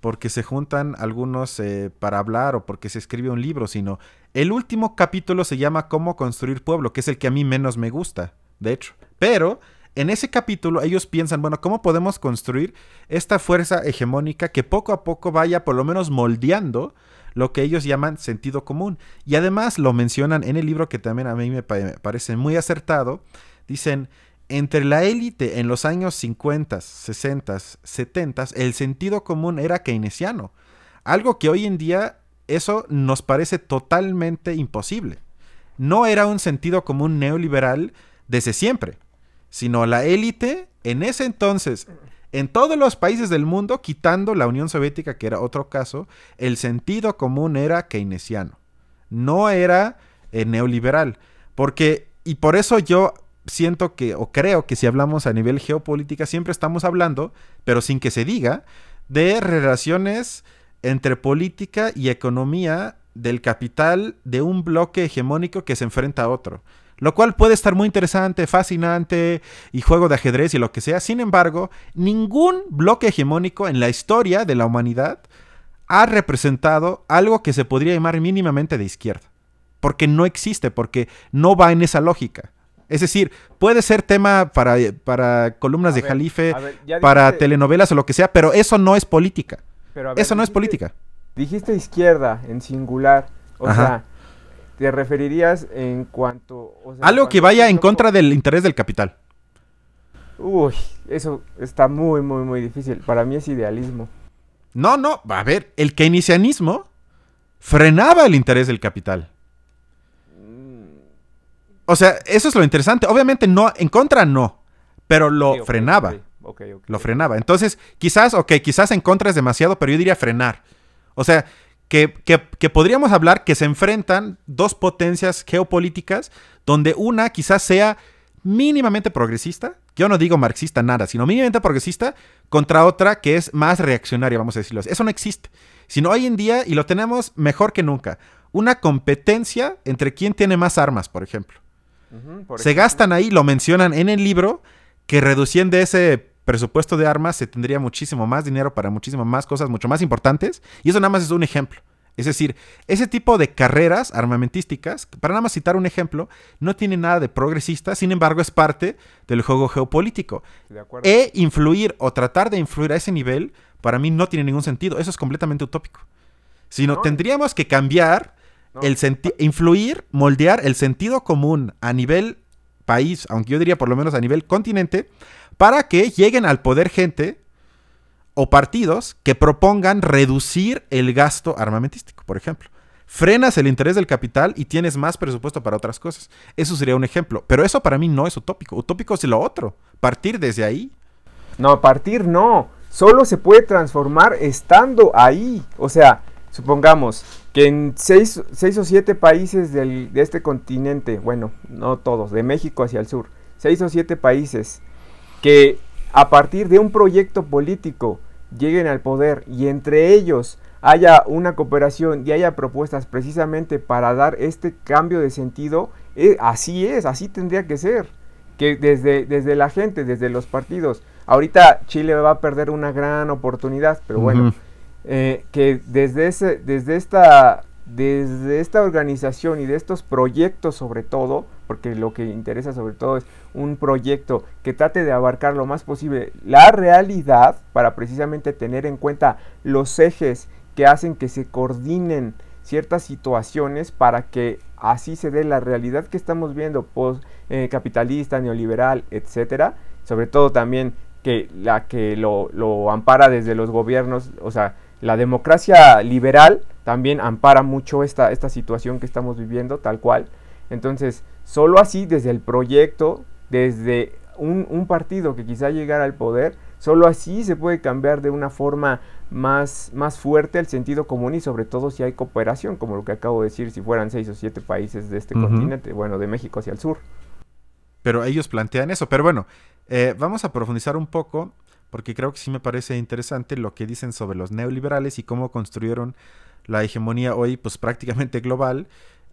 porque se juntan algunos para hablar o porque se escribe un libro, sino el último capítulo se llama Cómo construir pueblo, que es el que a mí menos me gusta, de hecho. Pero en ese capítulo ellos piensan, bueno, ¿cómo podemos construir esta fuerza hegemónica que poco a poco vaya por lo menos moldeando lo que ellos llaman sentido común? Y además lo mencionan en el libro que también a mí me parece muy acertado. Dicen, entre la élite en los años 50, 60, 70, el sentido común era keynesiano. Algo que hoy en día eso nos parece totalmente imposible. No era un sentido común neoliberal desde siempre, sino la élite en ese entonces, en todos los países del mundo, quitando la Unión Soviética, que era otro caso, el sentido común era keynesiano, no era eh, neoliberal. Porque, y por eso yo siento que, o creo que si hablamos a nivel geopolítica, siempre estamos hablando, pero sin que se diga, de relaciones entre política y economía del capital de un bloque hegemónico que se enfrenta a otro. Lo cual puede estar muy interesante, fascinante y juego de ajedrez y lo que sea. Sin embargo, ningún bloque hegemónico en la historia de la humanidad ha representado algo que se podría llamar mínimamente de izquierda. Porque no existe, porque no va en esa lógica. Es decir, puede ser tema para, para columnas de Jalife, para telenovelas o lo que sea, pero eso no es política. Eso no es política. Dijiste izquierda en singular. O sea, te referirías en cuanto... Algo que vaya en contra del interés del capital. Uy, eso está muy, muy, muy difícil. Para mí es idealismo. No, no, a ver, el keynesianismo frenaba el interés del capital. O sea, eso es lo interesante. Obviamente no, en contra no, pero lo frenaba. lo frenaba. Entonces, quizás, ok, quizás en contra es demasiado, pero yo diría frenar. O sea, que, que, podríamos hablar que se enfrentan dos potencias geopolíticas donde una quizás sea mínimamente progresista, yo no digo marxista nada, sino mínimamente progresista, contra otra que es más reaccionaria, vamos a decirlo así. Eso no existe. Sino hoy en día, y lo tenemos mejor que nunca, una competencia entre quién tiene más armas, por ejemplo. Se gastan ahí, lo mencionan en el libro, que reduciendo ese presupuesto de armas se tendría muchísimo más dinero para muchísimas más cosas, mucho más importantes. Y eso nada más es un ejemplo. Es decir, ese tipo de carreras armamentísticas, para nada más citar un ejemplo, no tiene nada de progresista, sin embargo es parte del juego geopolítico. e influir o tratar de influir a ese nivel, para mí no tiene ningún sentido. Eso es completamente utópico. Sino tendríamos que cambiar el influir, moldear el sentido común a nivel país, aunque yo diría por lo menos a nivel continente, para que lleguen al poder gente o partidos que propongan reducir el gasto armamentístico, por ejemplo. Frenas el interés del capital y tienes más presupuesto para otras cosas. Eso sería un ejemplo. Pero eso para mí no es utópico. Utópico es lo otro. Partir desde ahí. No, partir no. Solo se puede transformar estando ahí. O sea, supongamos que en seis, o siete países de este continente, bueno, no todos, de México hacia el sur, seis o siete países que a partir de un proyecto político lleguen al poder y entre ellos haya una cooperación y haya propuestas precisamente para dar este cambio de sentido, eh, así es, así tendría que ser. Que desde, desde la gente, desde los partidos, ahorita Chile va a perder una gran oportunidad, pero bueno, eh, que desde, ese, desde esta desde esta organización y de estos proyectos sobre todo, porque lo que interesa sobre todo es un proyecto que trate de abarcar lo más posible la realidad para precisamente tener en cuenta los ejes que hacen que se coordinen ciertas situaciones para que así se dé la realidad que estamos viendo post eh, capitalista, neoliberal, etcétera, sobre todo también que la que lo, lo ampara desde los gobiernos, o sea, la democracia liberal también ampara mucho esta, esta situación que estamos viviendo, tal cual. Entonces, solo así, desde el proyecto, desde un, partido que quizá llegara al poder, solo así se puede cambiar de una forma más, más fuerte el sentido común y sobre todo si hay cooperación, como lo que acabo de decir, si fueran seis o siete países de este continente, bueno, de México hacia el sur. Pero ellos plantean eso, pero bueno, eh, vamos a profundizar un poco, porque creo que sí me parece interesante lo que dicen sobre los neoliberales y cómo construyeron la hegemonía hoy pues prácticamente global,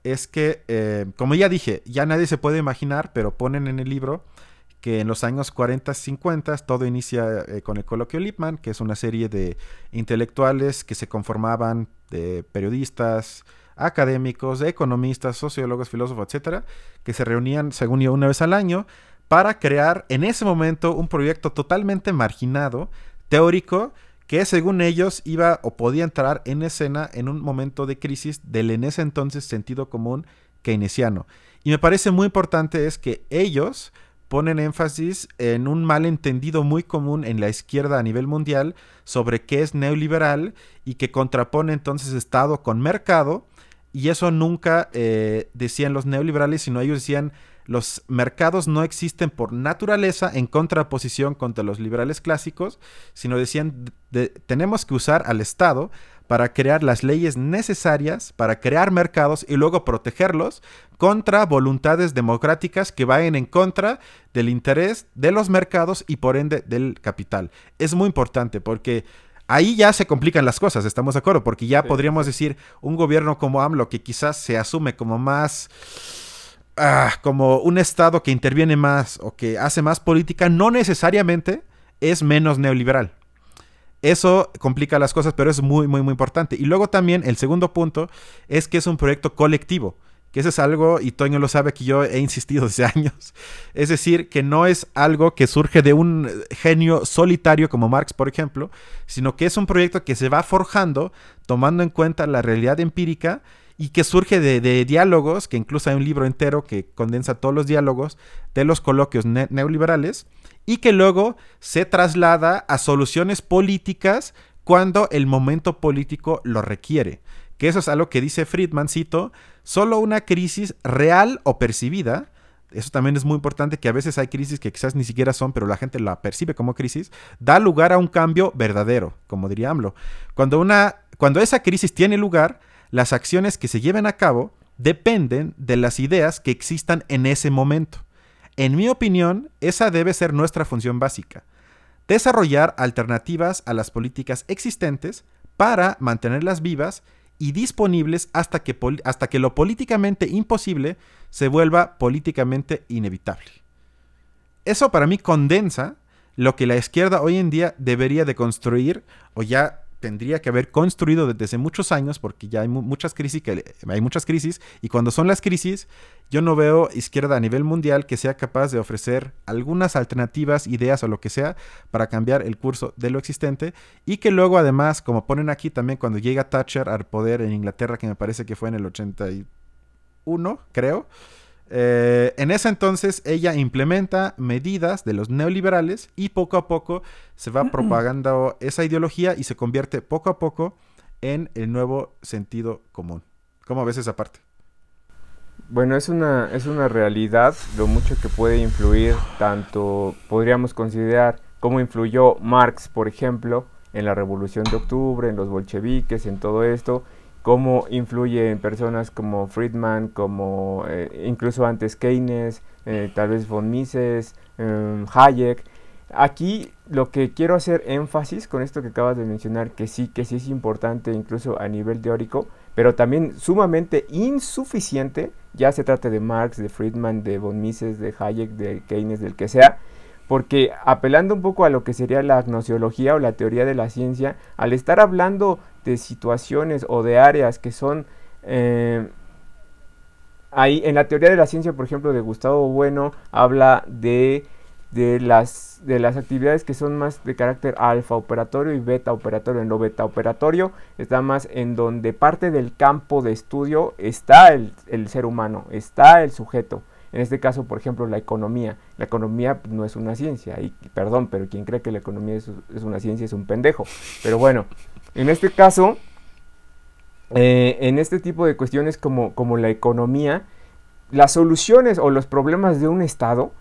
es que, eh, como ya dije, ya nadie se puede imaginar, pero ponen en el libro que en los años 40, 50 todo inicia eh, con el coloquio Lippmann, que es una serie de intelectuales que se conformaban de periodistas, académicos, economistas, sociólogos, filósofos, etcétera, que se reunían, según yo, una vez al año para crear en ese momento un proyecto totalmente marginado, teórico, que según ellos iba o podía entrar en escena en un momento de crisis del en ese entonces sentido común keynesiano. Y me parece muy importante es que ellos ponen énfasis en un malentendido muy común en la izquierda a nivel mundial sobre qué es neoliberal y que contrapone entonces Estado con mercado. Y eso nunca eh, decían los neoliberales, sino ellos decían los mercados no existen por naturaleza en contraposición contra los liberales clásicos, sino decían tenemos que usar al Estado para crear las leyes necesarias para crear mercados y luego protegerlos contra voluntades democráticas que vayan en contra del interés de los mercados y por ende del capital. Es muy importante porque ahí ya se complican las cosas, estamos de acuerdo, porque ya podríamos decir un gobierno como AMLO que quizás se asume como más ah, como un Estado que interviene más o que hace más política, no necesariamente es menos neoliberal. Eso complica las cosas, pero es muy, muy, muy importante. Y luego también el segundo punto es que es un proyecto colectivo, que eso es algo, y Toño lo sabe que yo he insistido desde años, es decir, que no es algo que surge de un genio solitario como Marx, por ejemplo, sino que es un proyecto que se va forjando tomando en cuenta la realidad empírica y que surge de, diálogos, que incluso hay un libro entero que condensa todos los diálogos de los coloquios neoliberales, y que luego se traslada a soluciones políticas cuando el momento político lo requiere. Que eso es algo que dice Friedman, cito, solo una crisis real o percibida, eso también es muy importante, que a veces hay crisis que quizás ni siquiera son, pero la gente la percibe como crisis, da lugar a un cambio verdadero, como diría AMLO. Cuando, una, cuando esa crisis tiene lugar, las acciones que se lleven a cabo dependen de las ideas que existan en ese momento. En mi opinión, esa debe ser nuestra función básica. Desarrollar alternativas a las políticas existentes para mantenerlas vivas y disponibles hasta que, hasta que lo políticamente imposible se vuelva políticamente inevitable. Eso para mí condensa lo que la izquierda hoy en día debería de construir o ya tendría que haber construido desde hace muchos años, porque ya hay muchas crisis, hay muchas crisis, y cuando son las crisis, yo no veo izquierda a nivel mundial que sea capaz de ofrecer algunas alternativas, ideas o lo que sea para cambiar el curso de lo existente, y que luego además, como ponen aquí también cuando llega Thatcher al poder en Inglaterra, que me parece que fue en el 81, creo, eh, en ese entonces ella implementa medidas de los neoliberales y poco a poco se va propagando esa ideología y se convierte poco a poco en el nuevo sentido común. ¿Cómo ves esa parte? Bueno, es una, es una realidad lo mucho que puede influir, tanto podríamos considerar cómo influyó Marx, por ejemplo, en la Revolución de Octubre, en los bolcheviques, en todo esto, cómo influye en personas como Friedman, como eh, incluso antes Keynes, eh, tal vez von Mises, em, Hayek. Aquí lo que quiero hacer énfasis con esto que acabas de mencionar, que sí, que sí es importante incluso a nivel teórico, pero también sumamente insuficiente, ya se trate de Marx, de Friedman, de von Mises, de Hayek, de Keynes, del que sea, porque apelando un poco a lo que sería la agnosiología o la teoría de la ciencia, al estar hablando de situaciones o de áreas que son... Eh, ahí en la teoría de la ciencia, por ejemplo, de Gustavo Bueno, habla de, de, las, de las actividades que son más de carácter alfa operatorio y beta operatorio. En lo beta operatorio está más en donde parte del campo de estudio está el, el ser humano, está el sujeto. En este caso, por ejemplo, la economía. La economía no es una ciencia, y perdón, pero quien cree que la economía es, una ciencia es un pendejo. Pero bueno, en este caso, eh, en este tipo de cuestiones como, como la economía, las soluciones o los problemas de un Estado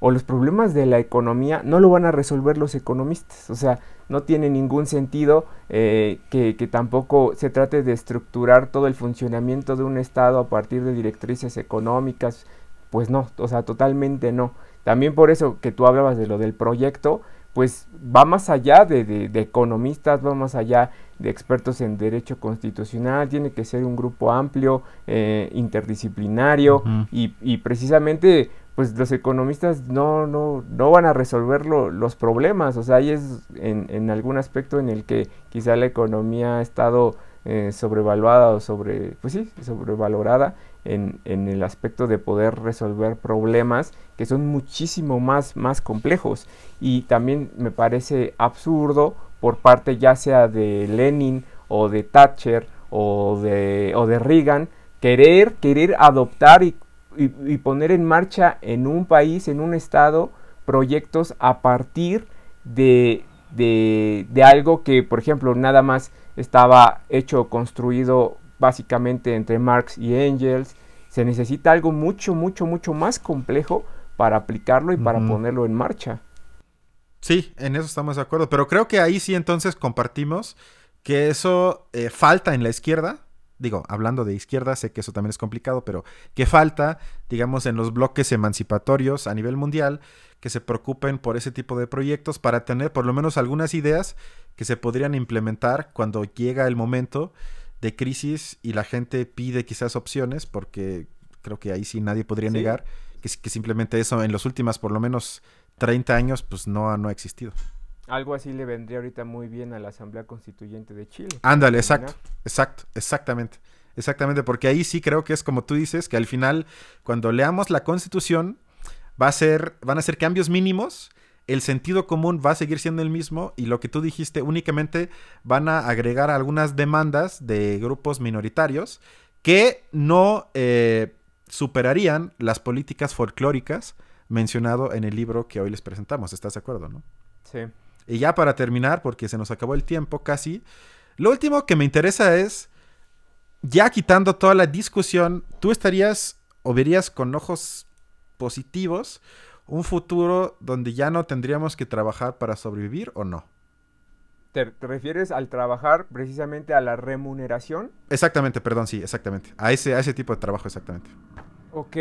o los problemas de la economía no lo van a resolver los economistas. O sea, no tiene ningún sentido eh, que, que, tampoco se trate de estructurar todo el funcionamiento de un Estado a partir de directrices económicas, pues no, o sea, totalmente no. También por eso que tú hablabas de lo del proyecto, pues va más allá de, economistas, va más allá de expertos en derecho constitucional, tiene que ser un grupo amplio, eh, interdisciplinario y, precisamente pues los economistas no, no, no van a resolver los problemas, o sea, ahí es en, en, algún aspecto en el que quizá la economía ha estado eh, sobrevaluada o sobre, pues sí, sobrevalorada en, el aspecto de poder resolver problemas que son muchísimo más, más complejos. Y también me parece absurdo por parte ya sea de Lenin o de Thatcher o de, o de Reagan querer, querer adoptar y, poner en marcha en un país, en un estado, proyectos a partir de, de, de algo que, por ejemplo, nada más estaba hecho, construido básicamente entre Marx y Engels. Se necesita algo mucho, mucho, mucho más complejo para aplicarlo y para ponerlo en marcha. Sí, en eso estamos de acuerdo, pero creo que ahí sí entonces compartimos que eso eh, falta en la izquierda. Digo, hablando de izquierda, sé que eso también es complicado, pero que falta, digamos, en los bloques emancipatorios a nivel mundial, que se preocupen por ese tipo de proyectos para tener por lo menos algunas ideas que se podrían implementar cuando llega el momento de crisis y la gente pide quizás opciones, porque creo que ahí sí nadie podría negar que, que, simplemente eso en los últimos por lo menos 30 años pues no, no ha existido. Algo así le vendría ahorita muy bien a la Asamblea Constituyente de Chile. Ándale, exacto, exacto, exactamente. Exactamente, porque ahí sí creo que es como tú dices, que al final, cuando leamos la Constitución, va a ser, van a ser cambios mínimos el sentido común va a seguir siendo el mismo y lo que tú dijiste únicamente van a agregar algunas demandas de grupos minoritarios que no eh, superarían las políticas folclóricas mencionado en el libro que hoy les presentamos. ¿Estás de acuerdo, no? Sí. Y ya para terminar, porque se nos acabó el tiempo casi, lo último que me interesa es, ya quitando toda la discusión, ¿tú estarías o verías con ojos positivos un futuro donde ya no tendríamos que trabajar para sobrevivir o no? ¿Te, refieres al trabajar precisamente a la remuneración? Exactamente, perdón, sí, exactamente. A ese, a ese tipo de trabajo, exactamente. Ok,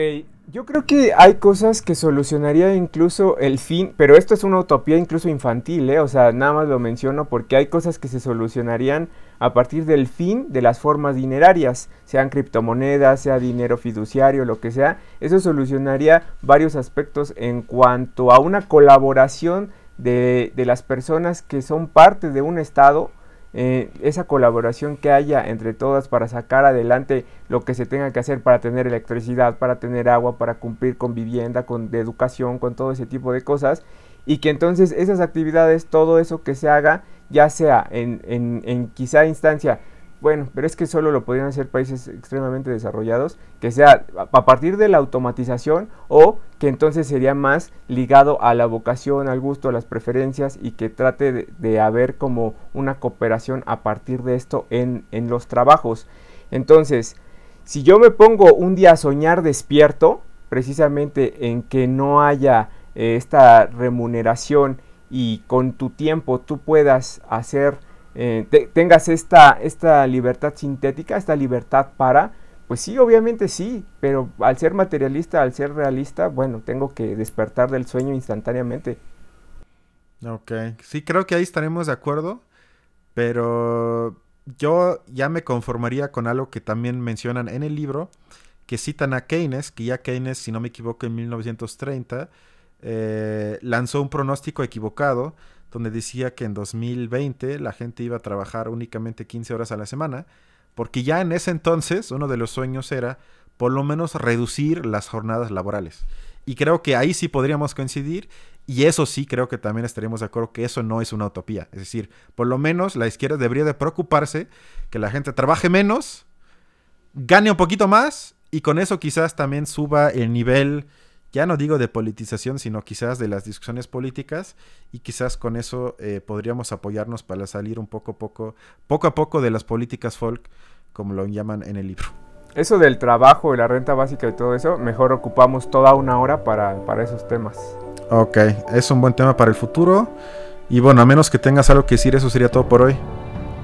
yo creo que hay cosas que solucionaría incluso el fin, pero esto es una utopía incluso infantil, ¿eh? o sea, nada más lo menciono porque hay cosas que se solucionarían a partir del fin de las formas dinerarias, sean criptomonedas, sea dinero fiduciario, lo que sea, eso solucionaría varios aspectos en cuanto a una colaboración de, las personas que son parte de un Estado, eh, esa colaboración que haya entre todas para sacar adelante lo que se tenga que hacer para tener electricidad, para tener agua, para cumplir con vivienda, con educación, con todo ese tipo de cosas, y que entonces esas actividades, todo eso que se haga, ya sea en, en, en quizá instancia bueno, pero es que solo lo podrían hacer países extremadamente desarrollados, que sea a partir de la automatización o que entonces sería más ligado a la vocación, al gusto, a las preferencias y que trate de, haber como una cooperación a partir de esto en, en, los trabajos. Entonces, si yo me pongo un día a soñar despierto, precisamente en que no haya eh, esta remuneración y con tu tiempo tú puedas hacer eh, tengas esta, esta libertad sintética, esta libertad para, pues sí, obviamente sí, pero al ser materialista, al ser realista, bueno, tengo que despertar del sueño instantáneamente. Ok, sí, creo que ahí estaremos de acuerdo, pero yo ya me conformaría con algo que también mencionan en el libro, que citan a Keynes, que ya Keynes, si no me equivoco, en 1930 eh, lanzó un pronóstico equivocado donde decía que en 2020 la gente iba a trabajar únicamente 15 horas a la semana, porque ya en ese entonces uno de los sueños era por lo menos reducir las jornadas laborales. Y creo que ahí sí podríamos coincidir y eso sí creo que también estaríamos de acuerdo que eso no es una utopía. Es decir, por lo menos la izquierda debería de preocuparse que la gente trabaje menos, gane un poquito más y con eso quizás también suba el nivel ya no digo de politización, sino quizás de las discusiones políticas y quizás con eso eh, podríamos apoyarnos para salir un poco, poco, poco a poco de las políticas folk, como lo llaman en el libro. Eso del trabajo y la renta básica y todo eso, mejor ocupamos toda una hora para, para esos temas. Ok, es un buen tema para el futuro. Y bueno, a menos que tengas algo que decir, eso sería todo por hoy.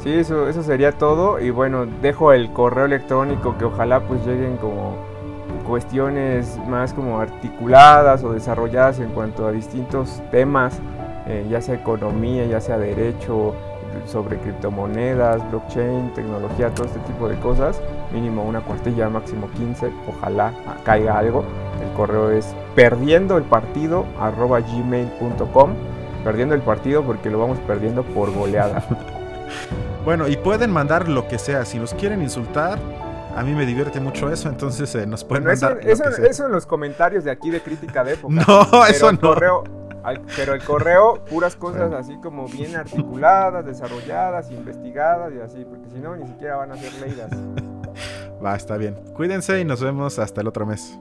Sí, eso, eso sería todo. Y bueno, dejo el correo electrónico que ojalá pues lleguen como cuestiones más como articuladas o desarrolladas en cuanto a distintos temas, eh, ya sea economía, ya sea derecho, sobre criptomonedas, blockchain, tecnología, todo este tipo de cosas, mínimo una cuartilla, máximo 15, ojalá caiga algo. El correo es perdiendo el partido arroba gmail.com, perdiendo el partido porque lo vamos perdiendo por goleada. bueno, y pueden mandar lo que sea, si nos quieren insultar, a mí me divierte mucho eso, entonces eh, nos pueden mandar. Eso, eso, en los comentarios de aquí de crítica de época. No, eso no. Correo, pero el correo, puras cosas así como bien articuladas, desarrolladas, investigadas y así, porque si no, ni siquiera van a ser leídas. Va, está bien. Cuídense y nos vemos hasta el otro mes.